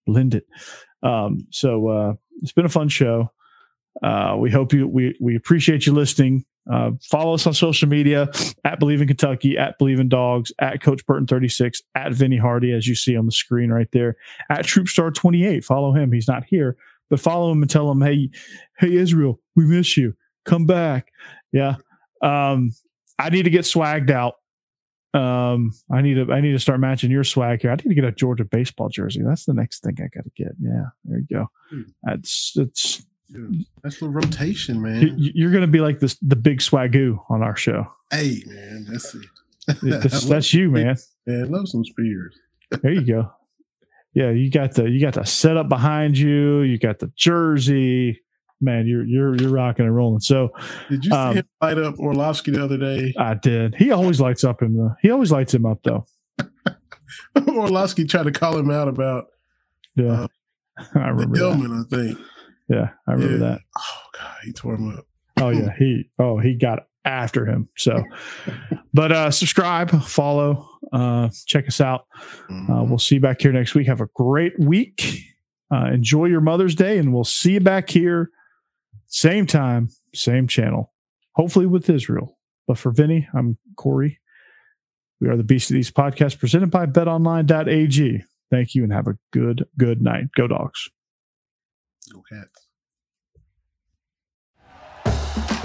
Speaker 1: blended. Um, so uh, it's been a fun show. Uh, we hope you we we appreciate you listening. Uh, follow us on social media at Bleav in Kentucky, at Bleav in Dogs, at Coach Burton 36, at Vinny Hardy, as you see on the screen right there, at Troopstar 28. Follow him. He's not here, but follow him and tell him, hey, hey, Israel, we miss you. Come back. Yeah. Um, I need to get swagged out. Um, I need to I need to start matching your swag here. I need to get a Georgia baseball jersey. That's the next thing I gotta get. Yeah, there you go.
Speaker 2: Hmm.
Speaker 1: That's it's
Speaker 2: yeah. That's the rotation, man.
Speaker 1: you- you're gonna be like this the big swagoo on our show.
Speaker 2: hey, man, that's it.
Speaker 1: That's, that's you, man.
Speaker 2: Man, love some Spears.
Speaker 1: There you go. Yeah, you got the you got the setup behind you. You got the jersey. Man, you're you're you're rocking and rolling. So
Speaker 2: Did you see
Speaker 1: Um,
Speaker 2: him light up Orlovsky the other day?
Speaker 1: I did. He always lights up him though. He always lights him up though.
Speaker 2: Orlovsky tried to call him out about
Speaker 1: Yeah, I
Speaker 2: the
Speaker 1: remember that.
Speaker 2: I think.
Speaker 1: Yeah, I remember
Speaker 2: Yeah.
Speaker 1: that.
Speaker 2: Oh god, he tore him up.
Speaker 1: Oh yeah, he oh he got after him. So, but uh subscribe, follow, uh check us out. Uh, we'll see you back here next week. Have a great week. Uh, enjoy your Mother's Day, and we'll see you back here, same time, same channel. Hopefully with Israel. But for Vinny, I'm Corey. We are the Beast of These podcast presented by betonline.ag. Thank you and have a good, good night. Go dogs.
Speaker 2: Go cats.